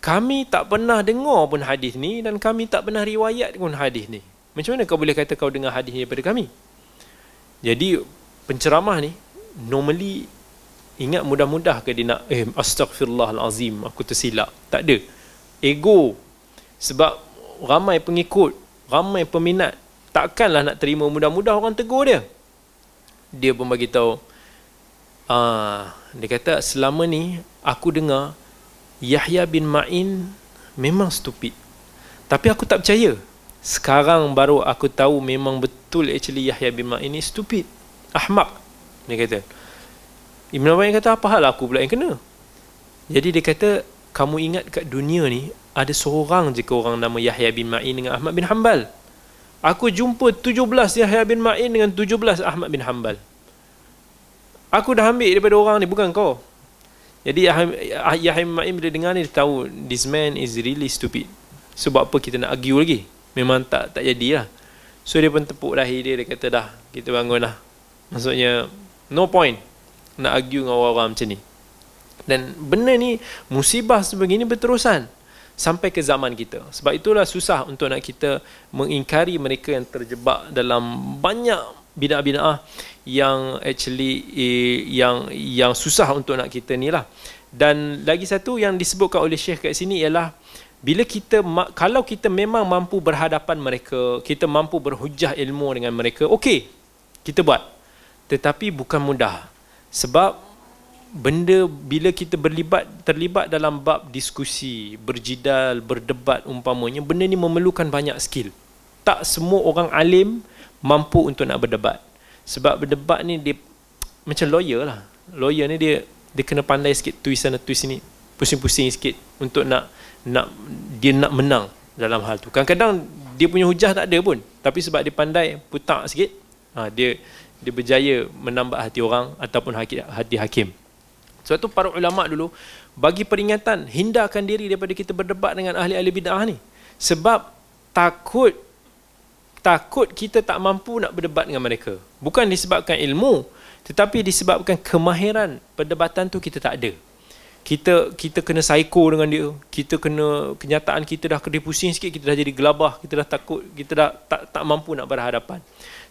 kami tak pernah dengar pun hadis ni dan kami tak pernah riwayat pun hadis ni. Macam mana kau boleh kata kau dengar hadis ni daripada kami? Jadi penceramah ni normally ingat mudah-mudah ke dia nak eh astagfirullahalazim aku tersilap. Tak ada. Ego sebab ramai pengikut, ramai peminat takkanlah nak terima mudah-mudah orang tegur dia. Dia pun bagi tahu ah dia kata selama ni aku dengar Yahya bin Ma'in memang stupid. Tapi aku tak percaya. Sekarang baru aku tahu memang betul actually Yahya bin Ma'in ni stupid. Ahmak. Dia kata. Ibn Abbas kata apa hal aku pula yang kena? Jadi dia kata kamu ingat kat dunia ni ada seorang je orang nama Yahya bin Ma'in dengan Ahmad bin Hanbal. Aku jumpa 17 Yahya bin Ma'in dengan 17 Ahmad bin Hanbal. Aku dah ambil daripada orang ni bukan kau. Jadi Yahya Ma'in bila dengar ni dia tahu this man is really stupid. Sebab apa kita nak argue lagi? Memang tak tak jadilah. So dia pun tepuk dahi dia dia kata dah kita bangunlah. Maksudnya no point nak argue dengan orang-orang macam ni. Dan benda ni musibah sebegini berterusan sampai ke zaman kita. Sebab itulah susah untuk nak kita mengingkari mereka yang terjebak dalam banyak bid'ah-bid'ah yang actually eh, yang yang susah untuk nak kita ni lah. Dan lagi satu yang disebutkan oleh Syekh kat sini ialah bila kita kalau kita memang mampu berhadapan mereka, kita mampu berhujah ilmu dengan mereka, okey. Kita buat. Tetapi bukan mudah. Sebab benda bila kita berlibat terlibat dalam bab diskusi, berjidal, berdebat umpamanya, benda ni memerlukan banyak skill. Tak semua orang alim mampu untuk nak berdebat. Sebab berdebat ni dia macam lawyer lah. Lawyer ni dia dia kena pandai sikit twist sana twist ni, pusing-pusing sikit untuk nak nak dia nak menang dalam hal tu. Kadang-kadang dia punya hujah tak ada pun, tapi sebab dia pandai putar sikit, ha, dia dia berjaya menambah hati orang ataupun hati, hati hakim. Sebab tu para ulama dulu bagi peringatan hindarkan diri daripada kita berdebat dengan ahli-ahli bid'ah ni. Sebab takut takut kita tak mampu nak berdebat dengan mereka. Bukan disebabkan ilmu, tetapi disebabkan kemahiran perdebatan tu kita tak ada. Kita kita kena psycho dengan dia. Kita kena kenyataan kita dah kena pusing sikit, kita dah jadi gelabah, kita dah takut, kita dah tak tak mampu nak berhadapan.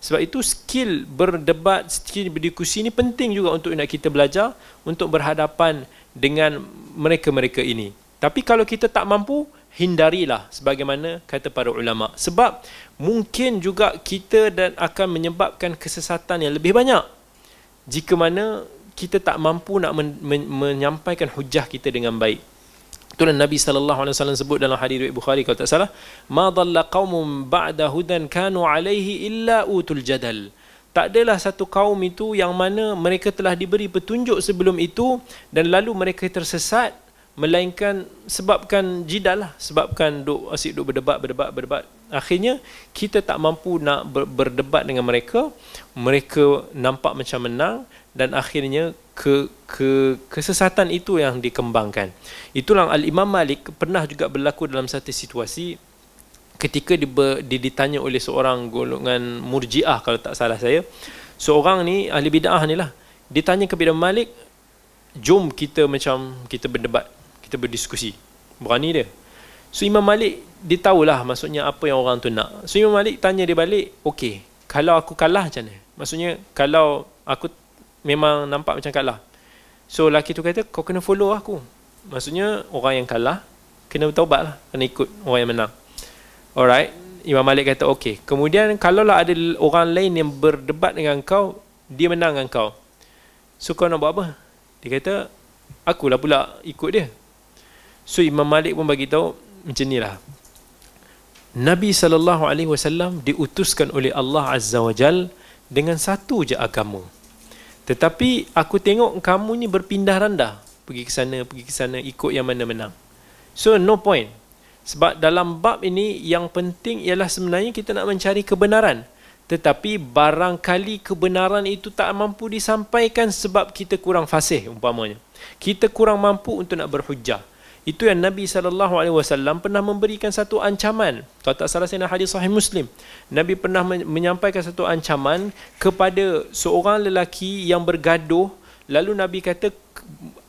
Sebab itu skill berdebat, skill berdiskusi ini penting juga untuk nak kita belajar untuk berhadapan dengan mereka-mereka ini. Tapi kalau kita tak mampu, hindarilah sebagaimana kata para ulama. Sebab mungkin juga kita dan akan menyebabkan kesesatan yang lebih banyak. Jika mana kita tak mampu nak men- men- menyampaikan hujah kita dengan baik. Itulah Nabi sallallahu alaihi wasallam sebut dalam hadis riwayat Bukhari kalau tak salah, "Ma dhalla qaumun ba'da hudan kanu alaihi illa utul jadal." Tak adalah satu kaum itu yang mana mereka telah diberi petunjuk sebelum itu dan lalu mereka tersesat melainkan sebabkan jidal lah, sebabkan duk asyik duk berdebat berdebat berdebat. Akhirnya kita tak mampu nak berdebat dengan mereka. Mereka nampak macam menang dan akhirnya ke ke kesesatan itu yang dikembangkan. Itulah Al-Imam Malik pernah juga berlaku dalam satu situasi ketika di, di, ditanya oleh seorang golongan Murji'ah kalau tak salah saya. Seorang ni ahli bid'ah ni lah. Ditanya kepada Malik, "Jom kita macam kita berdebat, kita berdiskusi." Berani dia. So Imam Malik dia tahulah maksudnya apa yang orang tu nak. So Imam Malik tanya dia balik, "Okey, kalau aku kalah macam mana?" Maksudnya kalau aku memang nampak macam kalah. So lelaki tu kata kau kena follow aku. Maksudnya orang yang kalah kena bertaubat lah. Kena ikut orang yang menang. Alright. Imam Malik kata okey. Kemudian kalaulah ada orang lain yang berdebat dengan kau, dia menang dengan kau. So kau nak buat apa? Dia kata akulah pula ikut dia. So Imam Malik pun bagi tahu macam inilah. Nabi sallallahu alaihi wasallam diutuskan oleh Allah Azza wa Jal dengan satu je agama. Tetapi aku tengok kamu ni berpindah randah. Pergi ke sana, pergi ke sana, ikut yang mana menang. So no point. Sebab dalam bab ini yang penting ialah sebenarnya kita nak mencari kebenaran. Tetapi barangkali kebenaran itu tak mampu disampaikan sebab kita kurang fasih umpamanya. Kita kurang mampu untuk nak berhujah. Itu yang Nabi SAW pernah memberikan satu ancaman. Kalau tak salah saya hadis sahih Muslim. Nabi pernah menyampaikan satu ancaman kepada seorang lelaki yang bergaduh. Lalu Nabi kata,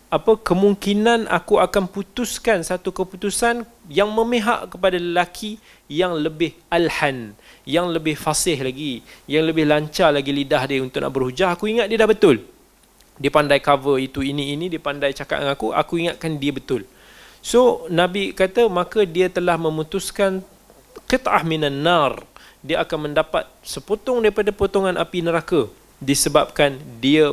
apa kemungkinan aku akan putuskan satu keputusan yang memihak kepada lelaki yang lebih alhan, yang lebih fasih lagi, yang lebih lancar lagi lidah dia untuk nak berhujah. Aku ingat dia dah betul. Dia pandai cover itu ini ini, dia pandai cakap dengan aku, aku ingatkan dia betul. So Nabi kata maka dia telah memutuskan qit'ah minan nar. Dia akan mendapat sepotong daripada potongan api neraka. Disebabkan dia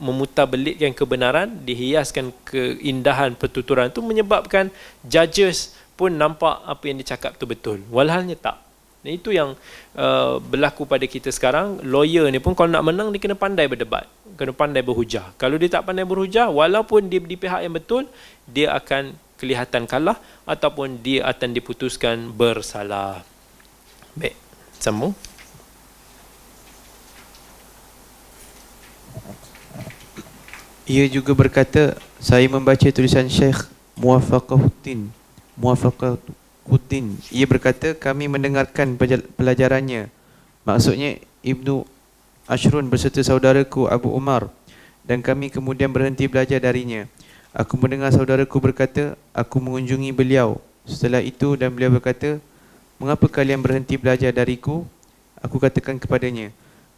memutabelitkan kebenaran dihiaskan keindahan pertuturan itu menyebabkan judges pun nampak apa yang dicakap tu betul. Walhalnya tak. Dan itu yang uh, berlaku pada kita sekarang. Lawyer ni pun kalau nak menang dia kena pandai berdebat. Kena pandai berhujah. Kalau dia tak pandai berhujah walaupun dia di pihak yang betul dia akan kelihatan kalah ataupun dia akan diputuskan bersalah baik sambung Ia juga berkata, saya membaca tulisan Syekh Muwafaqahuddin. Muwafaqahuddin. Ia berkata, kami mendengarkan pelajarannya. Maksudnya, Ibnu Ashrun berserta saudaraku Abu Umar dan kami kemudian berhenti belajar darinya. Aku mendengar saudaraku berkata, aku mengunjungi beliau. Setelah itu dan beliau berkata, mengapa kalian berhenti belajar dariku? Aku katakan kepadanya,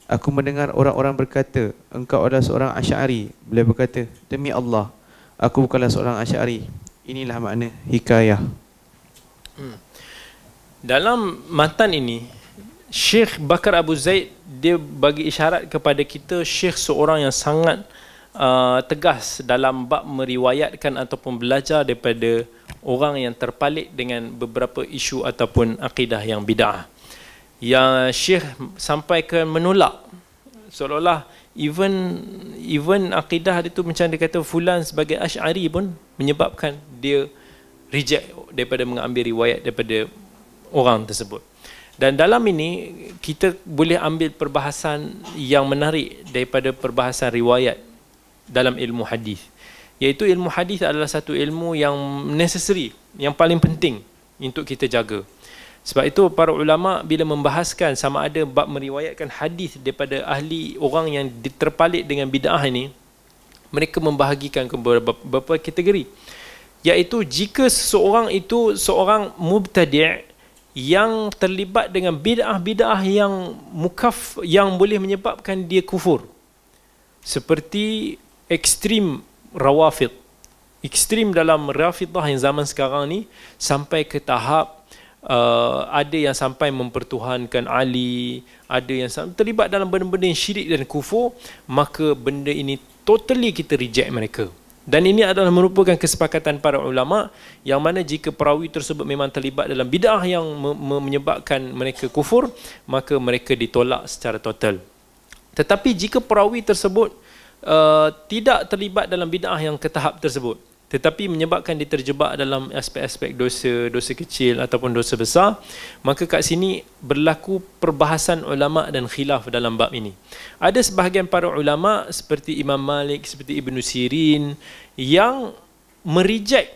Aku mendengar orang-orang berkata, engkau adalah seorang asyari. Beliau berkata, demi Allah, aku bukanlah seorang asyari. Inilah makna hikayah. Hmm. Dalam matan ini, Syekh Bakar Abu Zaid, dia bagi isyarat kepada kita, Syekh seorang yang sangat uh, tegas dalam bab meriwayatkan ataupun belajar daripada orang yang terpalit dengan beberapa isu ataupun akidah yang bid'ah. Yang Syekh sampai ke menolak. Seolah-olah even even akidah dia tu macam dia kata fulan sebagai asy'ari pun menyebabkan dia reject daripada mengambil riwayat daripada orang tersebut. Dan dalam ini kita boleh ambil perbahasan yang menarik daripada perbahasan riwayat dalam ilmu hadis iaitu ilmu hadis adalah satu ilmu yang necessary yang paling penting untuk kita jaga sebab itu para ulama bila membahaskan sama ada bab meriwayatkan hadis daripada ahli orang yang terpalit dengan bid'ah ini, mereka membahagikan ke beberapa kategori. Iaitu jika seseorang itu seorang mubtadi' yang terlibat dengan bid'ah-bid'ah yang mukaf yang boleh menyebabkan dia kufur. Seperti ekstrim rawafid. Ekstrim dalam rafidah yang zaman sekarang ni sampai ke tahap uh, ada yang sampai mempertuhankan Ali, ada yang terlibat dalam benda-benda yang syirik dan kufur, maka benda ini totally kita reject mereka. Dan ini adalah merupakan kesepakatan para ulama yang mana jika perawi tersebut memang terlibat dalam bid'ah yang menyebabkan mereka kufur, maka mereka ditolak secara total. Tetapi jika perawi tersebut uh, tidak terlibat dalam bid'ah yang ke tahap tersebut, tetapi menyebabkan dia terjebak dalam aspek-aspek dosa dosa kecil ataupun dosa besar maka kat sini berlaku perbahasan ulama dan khilaf dalam bab ini. Ada sebahagian para ulama seperti Imam Malik seperti Ibnu Sirin yang merijek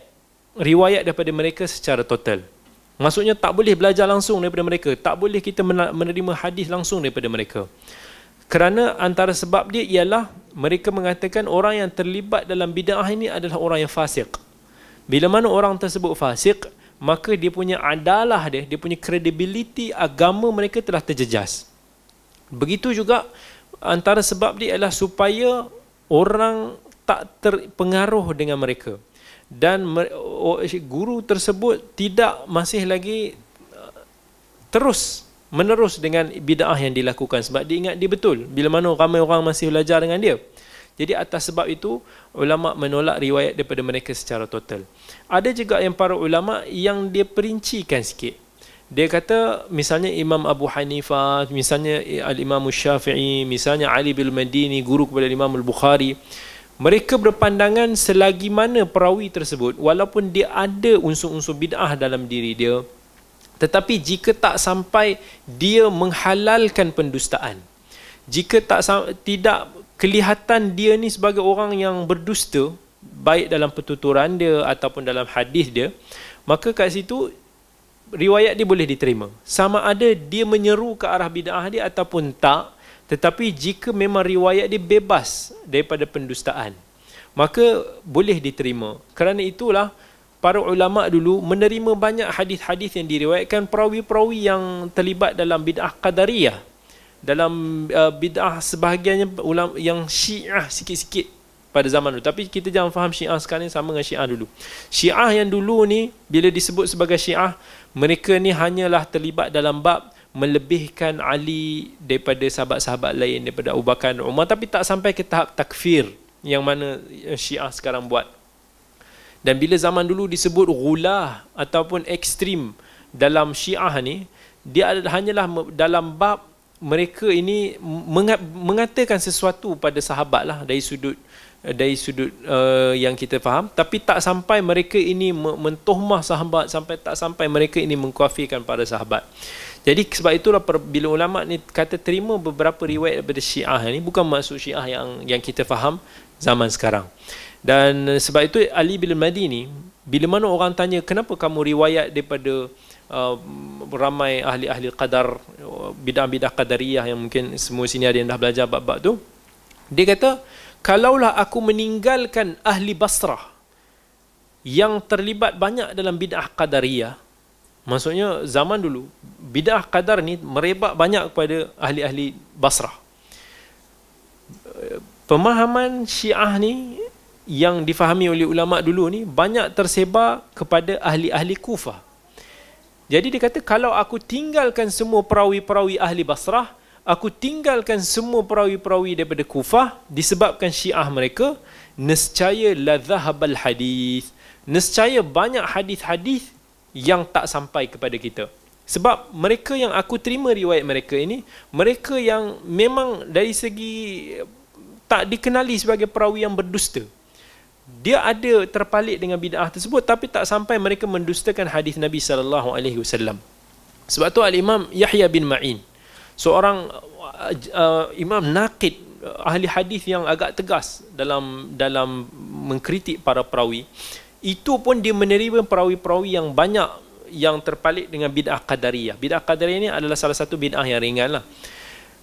riwayat daripada mereka secara total. Maksudnya tak boleh belajar langsung daripada mereka tak boleh kita menerima hadis langsung daripada mereka kerana antara sebab dia ialah mereka mengatakan orang yang terlibat dalam bid'ah ini adalah orang yang fasik. Bila mana orang tersebut fasik, maka dia punya adalah dia, dia punya credibility agama mereka telah terjejas. Begitu juga antara sebab dia ialah supaya orang tak terpengaruh dengan mereka. Dan guru tersebut tidak masih lagi uh, terus menerus dengan bid'ah yang dilakukan. Sebab dia ingat dia betul bila mana ramai orang masih belajar dengan dia. Jadi atas sebab itu ulama menolak riwayat daripada mereka secara total. Ada juga yang para ulama yang dia perincikan sikit. Dia kata misalnya Imam Abu Hanifah misalnya Al-Imam Syafi'i misalnya Ali bin Madini guru kepada Imam Al-Bukhari mereka berpandangan selagi mana perawi tersebut walaupun dia ada unsur-unsur bid'ah dalam diri dia tetapi jika tak sampai dia menghalalkan pendustaan, jika tak tidak kelihatan dia ni sebagai orang yang berdusta, baik dalam pertuturan dia ataupun dalam hadis dia, maka kat situ riwayat dia boleh diterima. Sama ada dia menyeru ke arah bid'ah dia ataupun tak, tetapi jika memang riwayat dia bebas daripada pendustaan, maka boleh diterima kerana itulah para ulama dulu menerima banyak hadis-hadis yang diriwayatkan perawi-perawi yang terlibat dalam bid'ah qadariyah. Dalam uh, bid'ah sebahagiannya ulama yang syiah sikit-sikit pada zaman dulu. Tapi kita jangan faham syiah sekarang ni sama dengan syiah dulu. Syiah yang dulu ni bila disebut sebagai syiah mereka ni hanyalah terlibat dalam bab melebihkan Ali daripada sahabat-sahabat lain daripada Abu Bakar Umar. Tapi tak sampai ke tahap takfir yang mana syiah sekarang buat dan bila zaman dulu disebut gulah ataupun ekstrim dalam syiah ni, dia hanyalah dalam bab mereka ini mengatakan sesuatu pada sahabat lah dari sudut dari sudut uh, yang kita faham. Tapi tak sampai mereka ini mentohmah sahabat sampai tak sampai mereka ini mengkafirkan para sahabat. Jadi sebab itulah bila ulama ni kata terima beberapa riwayat daripada syiah ni bukan maksud syiah yang yang kita faham zaman sekarang dan sebab itu Ali bin Madini bila mana orang tanya kenapa kamu riwayat daripada uh, ramai ahli-ahli qadar bidah-bidah qadariyah yang mungkin semua sini ada yang dah belajar bab-bab tu? Dia kata kalaulah aku meninggalkan ahli Basrah yang terlibat banyak dalam bidah qadariyah maksudnya zaman dulu bidah qadar ni merebak banyak kepada ahli-ahli Basrah. Pemahaman Syiah ni yang difahami oleh ulama dulu ni banyak tersebar kepada ahli-ahli Kufah. Jadi dia kata kalau aku tinggalkan semua perawi-perawi ahli Basrah, aku tinggalkan semua perawi-perawi daripada Kufah disebabkan Syiah mereka, nescaya la dhahabal hadis. Nescaya banyak hadis-hadis yang tak sampai kepada kita. Sebab mereka yang aku terima riwayat mereka ini, mereka yang memang dari segi tak dikenali sebagai perawi yang berdusta dia ada terpalit dengan bid'ah tersebut tapi tak sampai mereka mendustakan hadis Nabi sallallahu alaihi wasallam. Sebab tu al-Imam Yahya bin Ma'in seorang uh, uh, imam naqid uh, ahli hadis yang agak tegas dalam dalam mengkritik para perawi itu pun dia menerima perawi-perawi yang banyak yang terpalit dengan bid'ah qadariyah. Bid'ah qadariyah ini adalah salah satu bid'ah yang ringan lah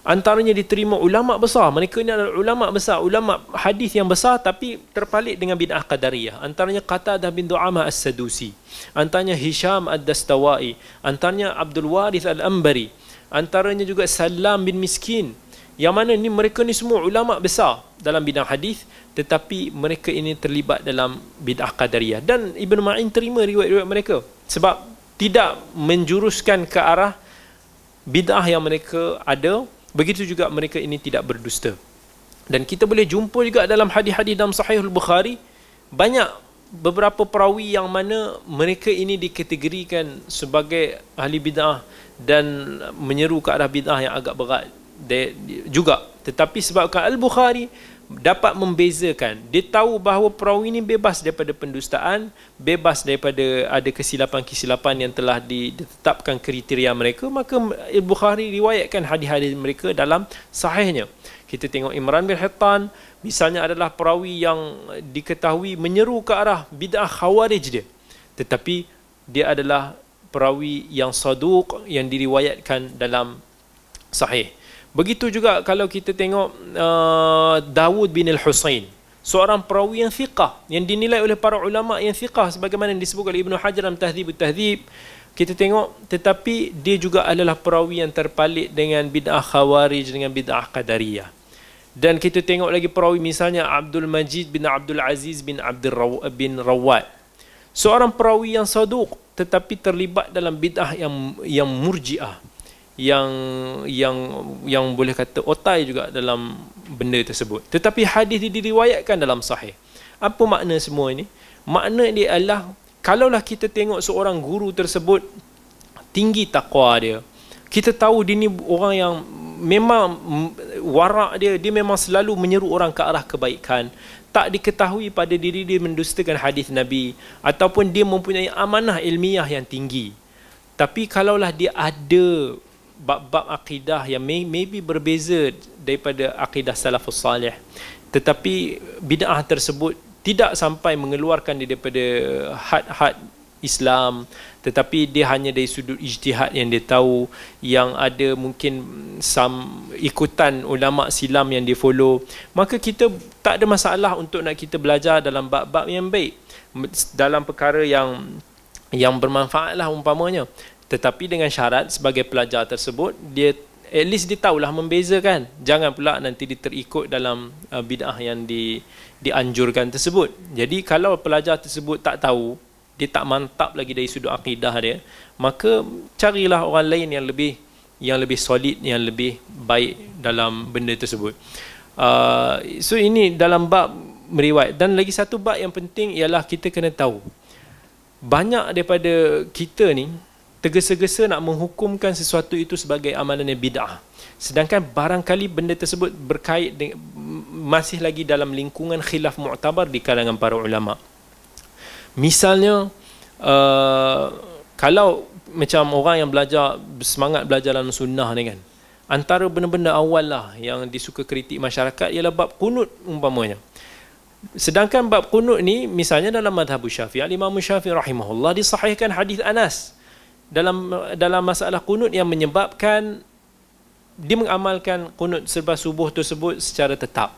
antaranya diterima ulama besar. Mereka ini adalah ulama besar ulama hadis yang besar tapi terpalit dengan bid'ah qadariyah. Antaranya Qatadah bin Du'amah As-Sadusi. Antaranya Hisham Ad-Dastawai. Antaranya Abdul Warith Al-Ambari antaranya juga Salam bin Miskin. Yang mana ni mereka ni semua ulama besar dalam bidang hadis tetapi mereka ini terlibat dalam bid'ah qadariyah. Dan Ibn Ma'in terima riwayat-riwayat mereka sebab tidak menjuruskan ke arah bid'ah yang mereka ada Begitu juga mereka ini tidak berdusta. Dan kita boleh jumpa juga dalam hadis-hadis dalam Sahih Al-Bukhari banyak beberapa perawi yang mana mereka ini dikategorikan sebagai ahli bid'ah dan menyeru ke arah bid'ah yang agak berat juga. Tetapi sebabkan Al-Bukhari dapat membezakan. Dia tahu bahawa perawi ini bebas daripada pendustaan bebas daripada ada kesilapan-kesilapan yang telah ditetapkan kriteria mereka. Maka Al-Bukhari riwayatkan hadis-hadis mereka dalam sahihnya. Kita tengok Imran bin Hittan misalnya adalah perawi yang diketahui menyeru ke arah bid'ah khawarij dia. Tetapi dia adalah perawi yang saduq yang diriwayatkan dalam sahih Begitu juga kalau kita tengok uh, Dawud bin Al-Husain seorang perawi yang thiqah yang dinilai oleh para ulama yang thiqah sebagaimana yang disebut oleh Ibnu Hajar dalam Tahdzib Tahdzib kita tengok tetapi dia juga adalah perawi yang terpalit dengan bid'ah khawarij dengan bid'ah qadariyah. Dan kita tengok lagi perawi misalnya Abdul Majid bin Abdul Aziz bin Abdul Raw bin Rawat seorang perawi yang saduq tetapi terlibat dalam bid'ah yang yang murji'ah yang yang yang boleh kata otai juga dalam benda tersebut. Tetapi hadis diriwayatkan dalam sahih. Apa makna semua ini? Makna dia adalah kalaulah kita tengok seorang guru tersebut tinggi takwa dia. Kita tahu dia ni orang yang memang warak dia dia memang selalu menyeru orang ke arah kebaikan. Tak diketahui pada diri dia mendustakan hadis Nabi ataupun dia mempunyai amanah ilmiah yang tinggi. Tapi kalaulah dia ada bab-bab akidah yang may, maybe berbeza daripada akidah salafus salih. Tetapi bid'ah tersebut tidak sampai mengeluarkan dia daripada had-had Islam tetapi dia hanya dari sudut ijtihad yang dia tahu yang ada mungkin some ikutan ulama silam yang dia follow. Maka kita tak ada masalah untuk nak kita belajar dalam bab-bab yang baik. Dalam perkara yang yang bermanfaat lah umpamanya tetapi dengan syarat sebagai pelajar tersebut dia at least dia tahulah membezakan. Jangan pula nanti dia terikut dalam uh, bid'ah yang di dianjurkan tersebut. Jadi kalau pelajar tersebut tak tahu dia tak mantap lagi dari sudut akidah dia maka carilah orang lain yang lebih yang lebih solid yang lebih baik dalam benda tersebut. Uh, so ini dalam bab meriwayat. Dan lagi satu bab yang penting ialah kita kena tahu. Banyak daripada kita ni tergesa-gesa nak menghukumkan sesuatu itu sebagai amalan yang bid'ah sedangkan barangkali benda tersebut berkait dengan, masih lagi dalam lingkungan khilaf mu'tabar di kalangan para ulama' Misalnya uh, kalau macam orang yang belajar semangat belajar dalam sunnah ni kan. Antara benda-benda awal lah yang disuka kritik masyarakat ialah bab kunut umpamanya. Sedangkan bab kunut ni misalnya dalam madhab Syafi'i, Imam Syafi'i rahimahullah disahihkan hadis Anas dalam dalam masalah kunut yang menyebabkan dia mengamalkan kunut serba subuh tersebut secara tetap.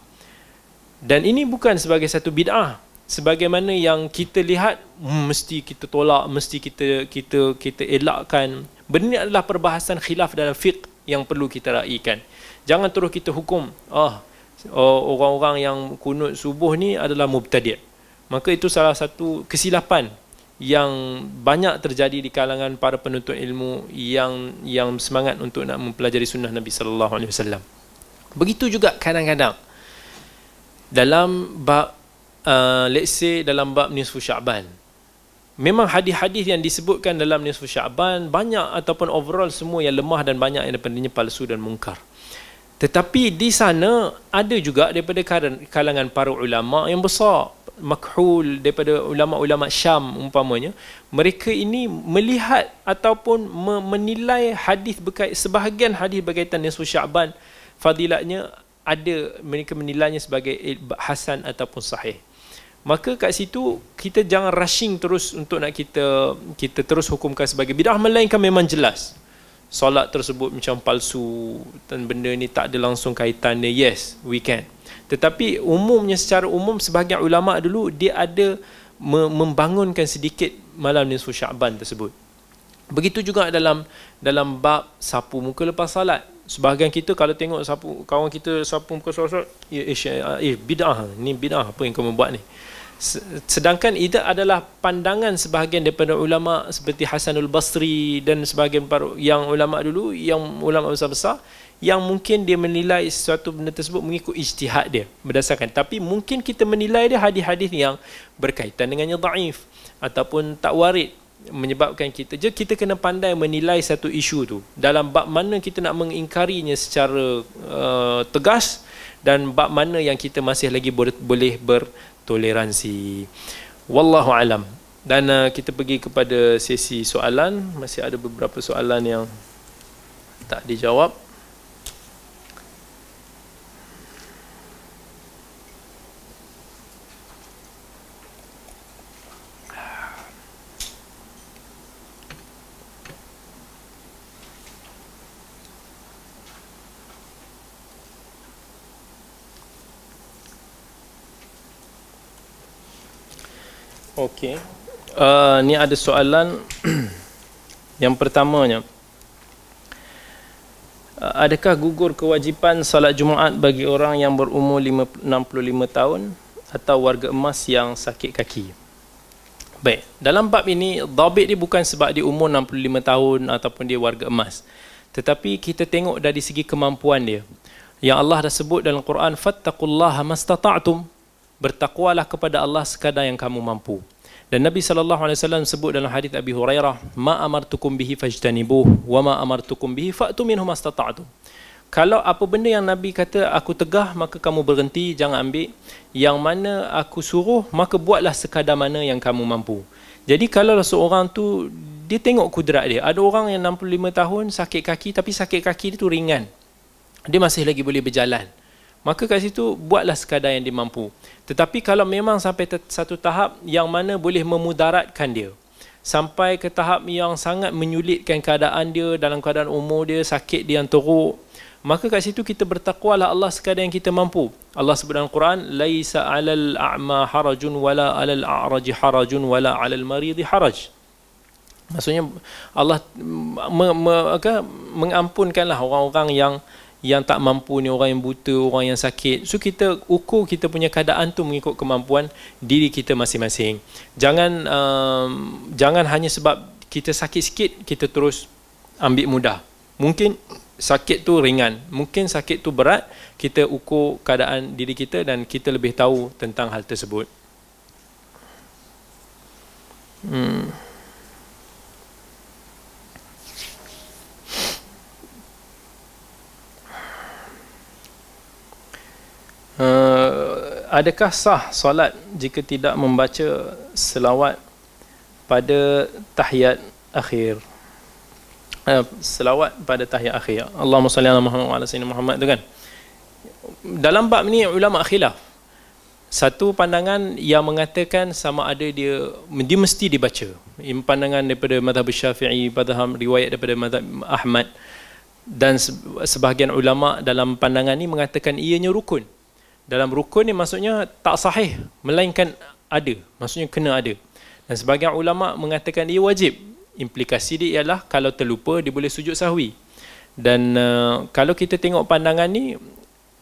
Dan ini bukan sebagai satu bid'ah, sebagaimana yang kita lihat hmm, mesti kita tolak mesti kita kita kita elakkan. Benda ini adalah perbahasan khilaf dalam fiqh yang perlu kita raikan. Jangan terus kita hukum ah oh, orang-orang yang kunut subuh ni adalah mubtadi' maka itu salah satu kesilapan yang banyak terjadi di kalangan para penuntut ilmu yang yang semangat untuk nak mempelajari sunnah Nabi sallallahu alaihi wasallam begitu juga kadang-kadang dalam bab uh, let's say dalam bab nisfu Sya'ban. Memang hadis-hadis yang disebutkan dalam nisfu Sya'ban banyak ataupun overall semua yang lemah dan banyak yang daripadanya palsu dan mungkar. Tetapi di sana ada juga daripada kalangan para ulama yang besar, makhul daripada ulama-ulama Syam umpamanya, mereka ini melihat ataupun menilai hadis berkait sebahagian hadis berkaitan nisfu Sya'ban fadilatnya ada mereka menilainya sebagai hasan ataupun sahih. Maka kat situ kita jangan rushing terus untuk nak kita kita terus hukumkan sebagai bidah melainkan memang jelas solat tersebut macam palsu dan benda ni tak ada langsung kaitannya yes we can. Tetapi umumnya secara umum sebahagian ulama dulu dia ada membangunkan sedikit malam nisfu Syaban tersebut. Begitu juga dalam dalam bab sapu muka lepas salat sebahagian kita kalau tengok sapu kawan kita sapu muka solat eh, eh, eh bidah. Ni bidah apa yang kau buat ni sedangkan itu adalah pandangan sebahagian daripada ulama seperti Hasanul Basri dan sebahagian yang ulama dulu yang ulama besar-besar yang mungkin dia menilai sesuatu benda tersebut mengikut ijtihad dia berdasarkan. Tapi mungkin kita menilai dia hadis-hadis yang berkaitan dengannya daif ataupun tak warid menyebabkan kita. Je kita kena pandai menilai satu isu tu. Dalam bab mana kita nak mengingkarinya secara uh, tegas dan bab mana yang kita masih lagi boleh, boleh ber toleransi. Wallahu alam. Dan uh, kita pergi kepada sesi soalan, masih ada beberapa soalan yang tak dijawab. Okey. Uh, ni ada soalan yang pertamanya. Uh, adakah gugur kewajipan salat Jumaat bagi orang yang berumur 65 tahun atau warga emas yang sakit kaki? Baik, dalam bab ini dhabit dia bukan sebab dia umur 65 tahun ataupun dia warga emas. Tetapi kita tengok dari segi kemampuan dia. Yang Allah dah sebut dalam Quran fattaqullaha mastata'tum bertakwalah kepada Allah sekadar yang kamu mampu. Dan Nabi sallallahu alaihi wasallam sebut dalam hadis Abi Hurairah, "Ma amartukum bihi fajtanibuh wa ma amartukum bihi fa'tu minhu mastata'tum." Kalau apa benda yang Nabi kata aku tegah maka kamu berhenti jangan ambil yang mana aku suruh maka buatlah sekadar mana yang kamu mampu. Jadi kalau seorang tu dia tengok kudrat dia. Ada orang yang 65 tahun sakit kaki tapi sakit kaki dia tu ringan. Dia masih lagi boleh berjalan maka kat situ buatlah sekadar yang dia mampu. Tetapi kalau memang sampai satu tahap yang mana boleh memudaratkan dia sampai ke tahap yang sangat menyulitkan keadaan dia dalam keadaan umur dia sakit dia yang teruk maka kat situ kita bertakwalah Allah sekadar yang kita mampu. Allah sebut dalam Quran laisa 'alal a'ma harajun wala 'alal a'raj harajun wala 'alal marid haraj. Maksudnya Allah me, me, apa, mengampunkanlah orang-orang yang yang tak mampu ni orang yang buta, orang yang sakit. So kita ukur kita punya keadaan tu mengikut kemampuan diri kita masing-masing. Jangan um, jangan hanya sebab kita sakit sikit kita terus ambil mudah. Mungkin sakit tu ringan, mungkin sakit tu berat, kita ukur keadaan diri kita dan kita lebih tahu tentang hal tersebut. Hmm. Uh, adakah sah solat jika tidak membaca selawat pada tahiyat akhir? Uh, selawat pada tahiyat akhir. Allahumma salli ala Muhammad wa ala sayyidina Muhammad tu kan. Dalam bab ni ulama khilaf. Satu pandangan yang mengatakan sama ada dia dia mesti dibaca. Pandangan daripada mazhab Syafi'i, padahal riwayat daripada mazhab Ahmad dan sebahagian ulama dalam pandangan ni mengatakan ianya rukun dalam rukun ni maksudnya tak sahih melainkan ada. Maksudnya kena ada. Dan sebagian ulama mengatakan dia wajib. Implikasi dia ialah kalau terlupa dia boleh sujud sahwi. Dan uh, kalau kita tengok pandangan ni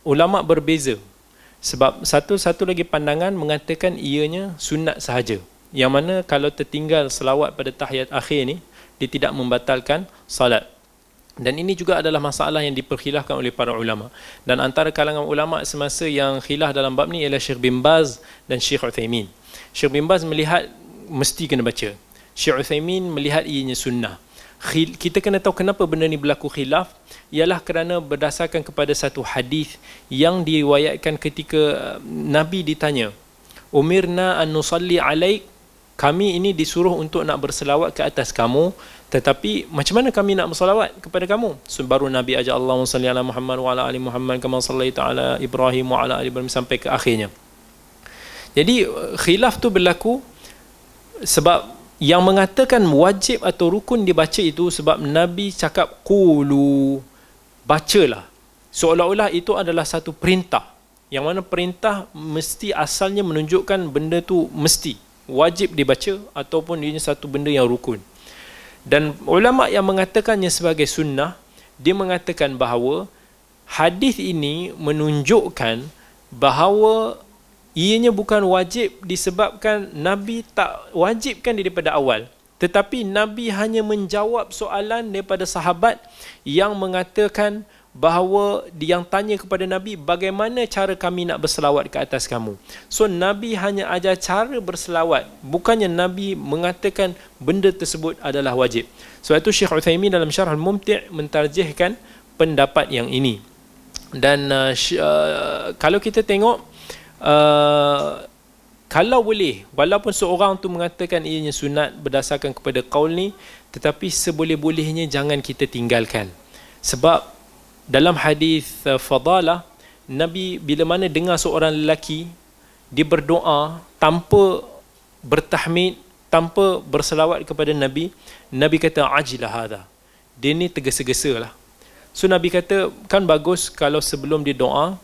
ulama berbeza. Sebab satu-satu lagi pandangan mengatakan ianya sunat sahaja. Yang mana kalau tertinggal selawat pada tahiyat akhir ni dia tidak membatalkan salat dan ini juga adalah masalah yang diperkhilafkan oleh para ulama. Dan antara kalangan ulama semasa yang khilaf dalam bab ni ialah Syekh bin Baz dan Syekh Uthaymin. Syekh bin Baz melihat mesti kena baca. Syekh Uthaymin melihat ianya sunnah. Kita kena tahu kenapa benda ni berlaku khilaf ialah kerana berdasarkan kepada satu hadis yang diriwayatkan ketika uh, Nabi ditanya Umirna an nusalli alaik kami ini disuruh untuk nak berselawat ke atas kamu tetapi macam mana kami nak bersalawat kepada kamu? So, baru Nabi ajak Allah salli ala Muhammad wa ala ali Muhammad kama sallaita ala Ibrahim wa ala ali Ibrahim sampai ke akhirnya. Jadi khilaf tu berlaku sebab yang mengatakan wajib atau rukun dibaca itu sebab Nabi cakap qulu bacalah. Seolah-olah itu adalah satu perintah. Yang mana perintah mesti asalnya menunjukkan benda tu mesti wajib dibaca ataupun ia satu benda yang rukun. Dan ulama yang mengatakannya sebagai sunnah, dia mengatakan bahawa hadis ini menunjukkan bahawa ianya bukan wajib disebabkan Nabi tak wajibkan daripada awal. Tetapi Nabi hanya menjawab soalan daripada sahabat yang mengatakan bahawa yang tanya kepada Nabi bagaimana cara kami nak berselawat ke atas kamu. So Nabi hanya ajar cara berselawat. Bukannya Nabi mengatakan benda tersebut adalah wajib. Sebab itu Syekh Uthaymin dalam Syarah Al-Mumti' mentarjihkan pendapat yang ini. Dan uh, uh, kalau kita tengok uh, kalau boleh walaupun seorang tu mengatakan ianya sunat berdasarkan kepada qaul ni tetapi seboleh-bolehnya jangan kita tinggalkan. Sebab dalam hadis uh, fadalah Nabi bila mana dengar seorang lelaki dia berdoa tanpa bertahmid tanpa berselawat kepada Nabi Nabi kata ajilah hadha. Dia ni tergesa-gesa lah so Nabi kata kan bagus kalau sebelum dia doa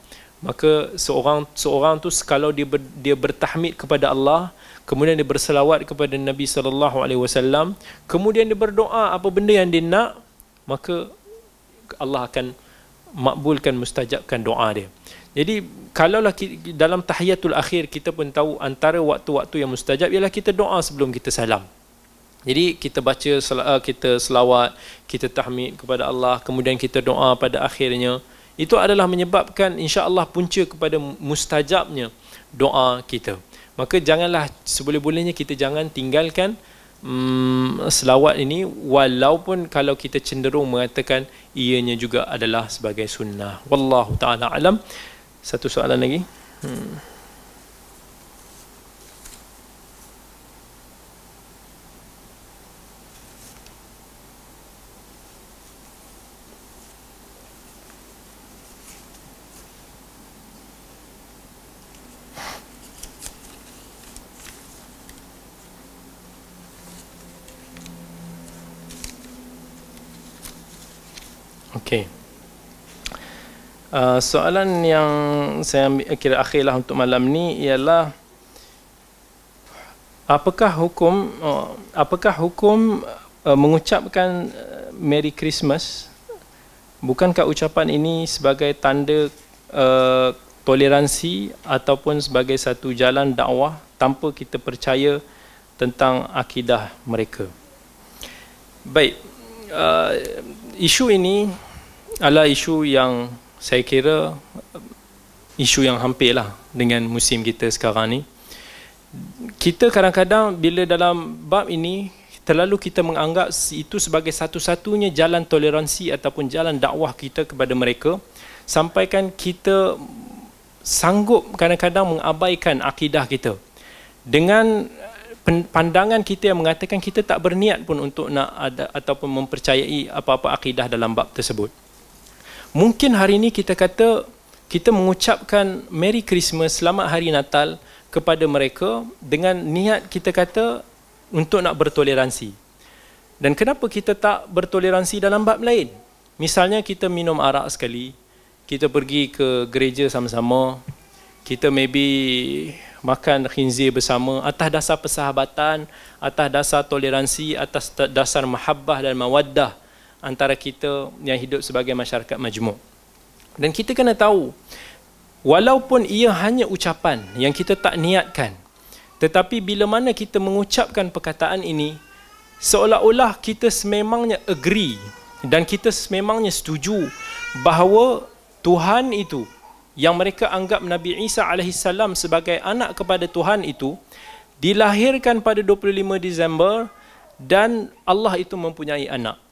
maka seorang seorang tu kalau dia ber, dia bertahmid kepada Allah kemudian dia berselawat kepada Nabi sallallahu alaihi wasallam kemudian dia berdoa apa benda yang dia nak maka Allah akan makbulkan mustajabkan doa dia. Jadi kalaulah dalam tahiyatul akhir kita pun tahu antara waktu-waktu yang mustajab ialah kita doa sebelum kita salam. Jadi kita baca uh, kita selawat, kita tahmid kepada Allah, kemudian kita doa pada akhirnya. Itu adalah menyebabkan insya-Allah punca kepada mustajabnya doa kita. Maka janganlah seboleh-bolehnya kita jangan tinggalkan hmm, selawat ini walaupun kalau kita cenderung mengatakan ianya juga adalah sebagai sunnah. Wallahu taala alam. Satu soalan lagi? Hmm. Okey. Uh, soalan yang saya ambil kira akhirlah untuk malam ni ialah apakah hukum uh, apakah hukum uh, mengucapkan uh, Merry Christmas bukankah ucapan ini sebagai tanda uh, toleransi ataupun sebagai satu jalan dakwah tanpa kita percaya tentang akidah mereka. Baik, uh, isu ini adalah isu yang saya kira isu yang hampir lah dengan musim kita sekarang ni. Kita kadang-kadang bila dalam bab ini terlalu kita menganggap itu sebagai satu-satunya jalan toleransi ataupun jalan dakwah kita kepada mereka sampaikan kita sanggup kadang-kadang mengabaikan akidah kita dengan pandangan kita yang mengatakan kita tak berniat pun untuk nak ada ataupun mempercayai apa-apa akidah dalam bab tersebut. Mungkin hari ini kita kata kita mengucapkan Merry Christmas, Selamat Hari Natal kepada mereka dengan niat kita kata untuk nak bertoleransi. Dan kenapa kita tak bertoleransi dalam bab lain? Misalnya kita minum arak sekali, kita pergi ke gereja sama-sama, kita maybe makan khinzir bersama atas dasar persahabatan, atas dasar toleransi, atas dasar mahabbah dan mawaddah antara kita yang hidup sebagai masyarakat majmuk. Dan kita kena tahu, walaupun ia hanya ucapan yang kita tak niatkan, tetapi bila mana kita mengucapkan perkataan ini, seolah-olah kita sememangnya agree dan kita sememangnya setuju bahawa Tuhan itu yang mereka anggap Nabi Isa AS sebagai anak kepada Tuhan itu dilahirkan pada 25 Disember dan Allah itu mempunyai anak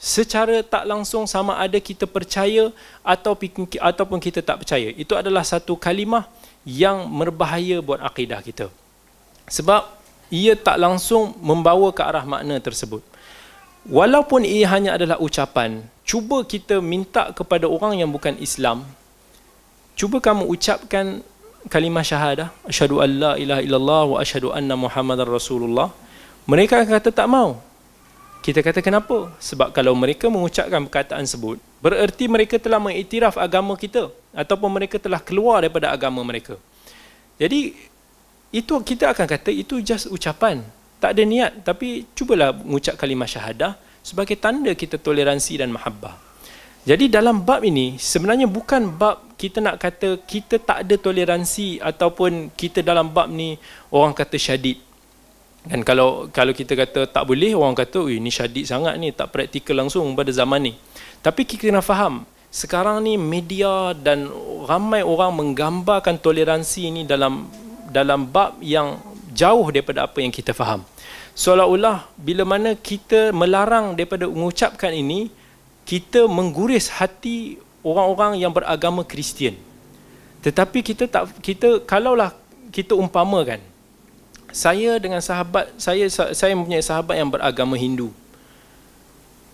secara tak langsung sama ada kita percaya atau ataupun kita tak percaya. Itu adalah satu kalimah yang berbahaya buat akidah kita. Sebab ia tak langsung membawa ke arah makna tersebut. Walaupun ia hanya adalah ucapan, cuba kita minta kepada orang yang bukan Islam, cuba kamu ucapkan kalimah syahadah, asyhadu an la ilaha illallah wa asyhadu anna muhammadar rasulullah. Mereka akan kata tak mau. Kita kata kenapa? Sebab kalau mereka mengucapkan perkataan sebut, bererti mereka telah mengiktiraf agama kita ataupun mereka telah keluar daripada agama mereka. Jadi itu kita akan kata itu just ucapan. Tak ada niat tapi cubalah mengucap kalimah syahadah sebagai tanda kita toleransi dan mahabbah. Jadi dalam bab ini sebenarnya bukan bab kita nak kata kita tak ada toleransi ataupun kita dalam bab ni orang kata syadid. Dan kalau kalau kita kata tak boleh, orang kata, ini syadid sangat ni, tak praktikal langsung pada zaman ni. Tapi kita kena faham, sekarang ni media dan ramai orang menggambarkan toleransi ini dalam dalam bab yang jauh daripada apa yang kita faham. Seolah-olah bila mana kita melarang daripada mengucapkan ini, kita mengguris hati orang-orang yang beragama Kristian. Tetapi kita tak kita kalaulah kita umpamakan saya dengan sahabat saya saya mempunyai sahabat yang beragama Hindu.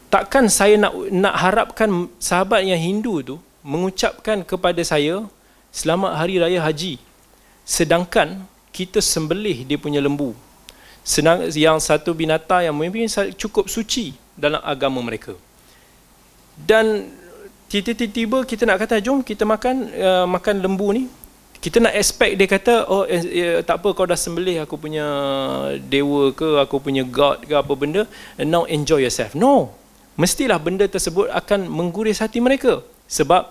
Takkan saya nak nak harapkan sahabat yang Hindu tu mengucapkan kepada saya selamat hari raya haji. Sedangkan kita sembelih dia punya lembu. Senang yang satu binatang yang mungkin cukup suci dalam agama mereka. Dan tiba-tiba kita nak kata jom kita makan uh, makan lembu ni kita nak expect dia kata oh eh, eh, tak apa kau dah sembelih aku punya dewa ke aku punya god ke apa benda and now enjoy yourself. No. Mestilah benda tersebut akan mengguris hati mereka. Sebab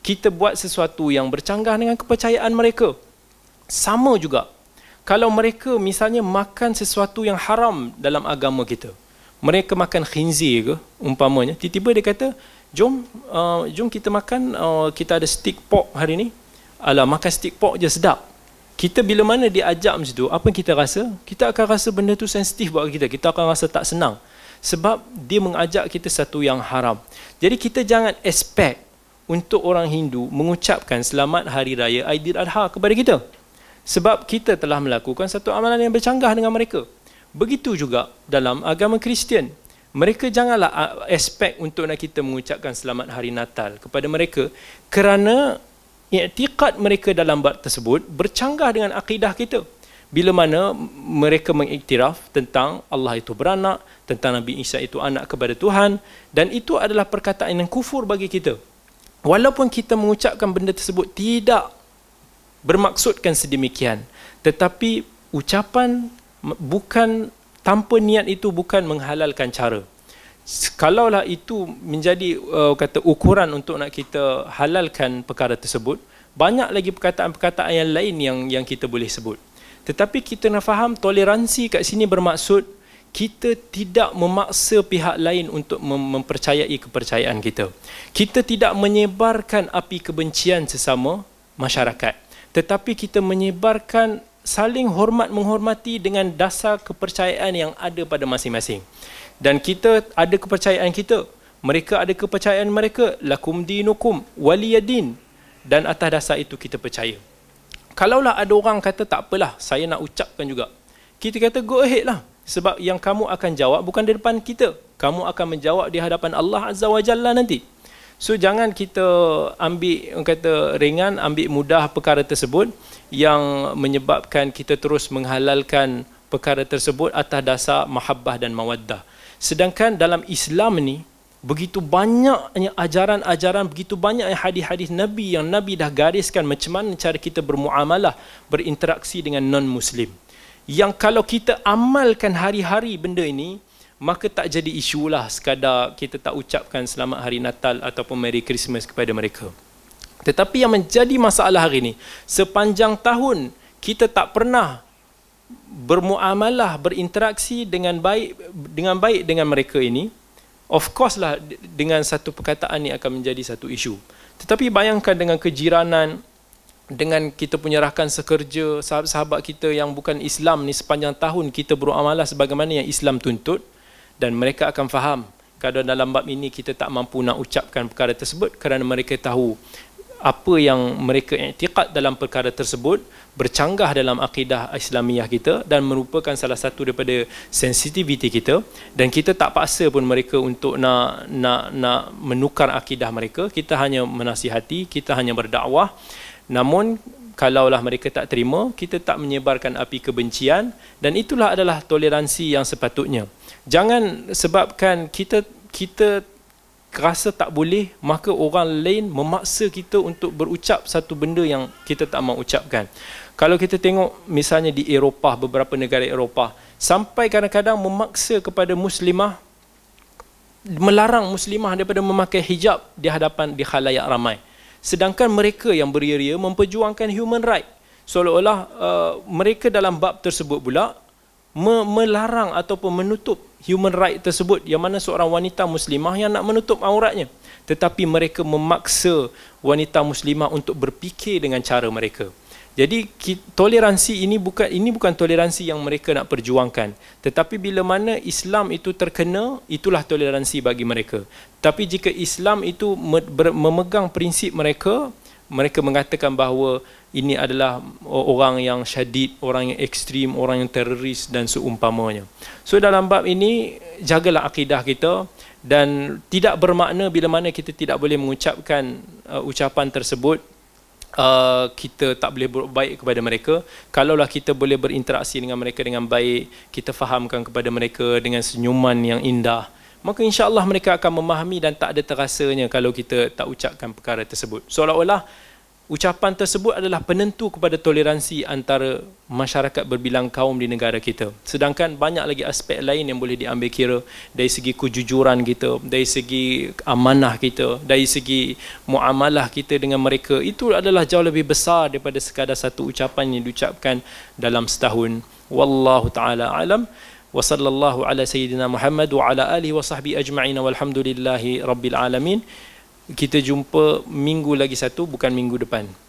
kita buat sesuatu yang bercanggah dengan kepercayaan mereka. Sama juga kalau mereka misalnya makan sesuatu yang haram dalam agama kita mereka makan khinzir ke umpamanya tiba-tiba dia kata jom uh, jom kita makan uh, kita ada stick pork hari ni Alah makan stick pork je sedap. Kita bila mana dia ajak macam tu, apa yang kita rasa? Kita akan rasa benda tu sensitif buat kita. Kita akan rasa tak senang. Sebab dia mengajak kita satu yang haram. Jadi kita jangan expect untuk orang Hindu mengucapkan selamat hari raya Adha kepada kita. Sebab kita telah melakukan satu amalan yang bercanggah dengan mereka. Begitu juga dalam agama Kristian. Mereka janganlah expect untuk nak kita mengucapkan selamat hari Natal kepada mereka kerana i'tiqad mereka dalam bab tersebut bercanggah dengan akidah kita. bila mana mereka mengiktiraf tentang Allah itu beranak, tentang Nabi Isa itu anak kepada Tuhan dan itu adalah perkataan yang kufur bagi kita. Walaupun kita mengucapkan benda tersebut tidak bermaksudkan sedemikian, tetapi ucapan bukan tanpa niat itu bukan menghalalkan cara. Kalaulah itu menjadi uh, kata ukuran untuk nak kita halalkan perkara tersebut, banyak lagi perkataan-perkataan yang lain yang yang kita boleh sebut. Tetapi kita nak faham toleransi kat sini bermaksud kita tidak memaksa pihak lain untuk mem- mempercayai kepercayaan kita. Kita tidak menyebarkan api kebencian sesama masyarakat. Tetapi kita menyebarkan saling hormat menghormati dengan dasar kepercayaan yang ada pada masing-masing. Dan kita ada kepercayaan kita. Mereka ada kepercayaan mereka. Lakum dinukum waliyadin. Dan atas dasar itu kita percaya kalaulah ada orang kata tak apalah saya nak ucapkan juga kita kata go ahead lah sebab yang kamu akan jawab bukan di depan kita kamu akan menjawab di hadapan Allah Azza wa Jalla nanti so jangan kita ambil kata ringan ambil mudah perkara tersebut yang menyebabkan kita terus menghalalkan perkara tersebut atas dasar mahabbah dan mawaddah sedangkan dalam Islam ni begitu banyaknya ajaran-ajaran, begitu banyaknya hadis-hadis Nabi yang Nabi dah gariskan macam mana cara kita bermuamalah, berinteraksi dengan non-Muslim. Yang kalau kita amalkan hari-hari benda ini, maka tak jadi isu lah sekadar kita tak ucapkan selamat hari Natal ataupun Merry Christmas kepada mereka. Tetapi yang menjadi masalah hari ini, sepanjang tahun kita tak pernah bermuamalah, berinteraksi dengan baik dengan baik dengan mereka ini, Of course lah dengan satu perkataan ni akan menjadi satu isu. Tetapi bayangkan dengan kejiranan, dengan kita punya rakan sekerja, sahabat-sahabat kita yang bukan Islam ni sepanjang tahun kita beramalah sebagaimana yang Islam tuntut dan mereka akan faham kalau dalam bab ini kita tak mampu nak ucapkan perkara tersebut kerana mereka tahu apa yang mereka iktiqat dalam perkara tersebut bercanggah dalam akidah Islamiah kita dan merupakan salah satu daripada sensitiviti kita. Dan kita tak paksa pun mereka untuk nak nak nak menukar akidah mereka. Kita hanya menasihati kita hanya berdakwah. Namun kalaulah mereka tak terima kita tak menyebarkan api kebencian. Dan itulah adalah toleransi yang sepatutnya jangan sebabkan kita kita rasa tak boleh maka orang lain memaksa kita untuk berucap satu benda yang kita tak mahu ucapkan. Kalau kita tengok misalnya di Eropah beberapa negara Eropah sampai kadang-kadang memaksa kepada muslimah melarang muslimah daripada memakai hijab di hadapan di khalayak ramai. Sedangkan mereka yang beria-ria memperjuangkan human right. Seolah-olah uh, mereka dalam bab tersebut pula melarang ataupun menutup human right tersebut yang mana seorang wanita muslimah yang nak menutup auratnya. Tetapi mereka memaksa wanita muslimah untuk berfikir dengan cara mereka. Jadi toleransi ini bukan ini bukan toleransi yang mereka nak perjuangkan. Tetapi bila mana Islam itu terkena itulah toleransi bagi mereka. Tapi jika Islam itu memegang prinsip mereka mereka mengatakan bahawa ini adalah orang yang syadid, orang yang ekstrim, orang yang teroris dan seumpamanya. So dalam bab ini jagalah akidah kita dan tidak bermakna bila mana kita tidak boleh mengucapkan uh, ucapan tersebut uh, kita tak boleh baik kepada mereka. Kalaulah kita boleh berinteraksi dengan mereka dengan baik, kita fahamkan kepada mereka dengan senyuman yang indah, maka insya-Allah mereka akan memahami dan tak ada terasanya kalau kita tak ucapkan perkara tersebut. Seolah-olah ucapan tersebut adalah penentu kepada toleransi antara masyarakat berbilang kaum di negara kita. Sedangkan banyak lagi aspek lain yang boleh diambil kira dari segi kejujuran kita, dari segi amanah kita, dari segi muamalah kita dengan mereka. Itu adalah jauh lebih besar daripada sekadar satu ucapan yang diucapkan dalam setahun. Wallahu taala alam. Wa sallallahu ala sayyidina Muhammad wa ala alihi wa sahbihi ajma'in walhamdulillahi rabbil alamin kita jumpa minggu lagi satu bukan minggu depan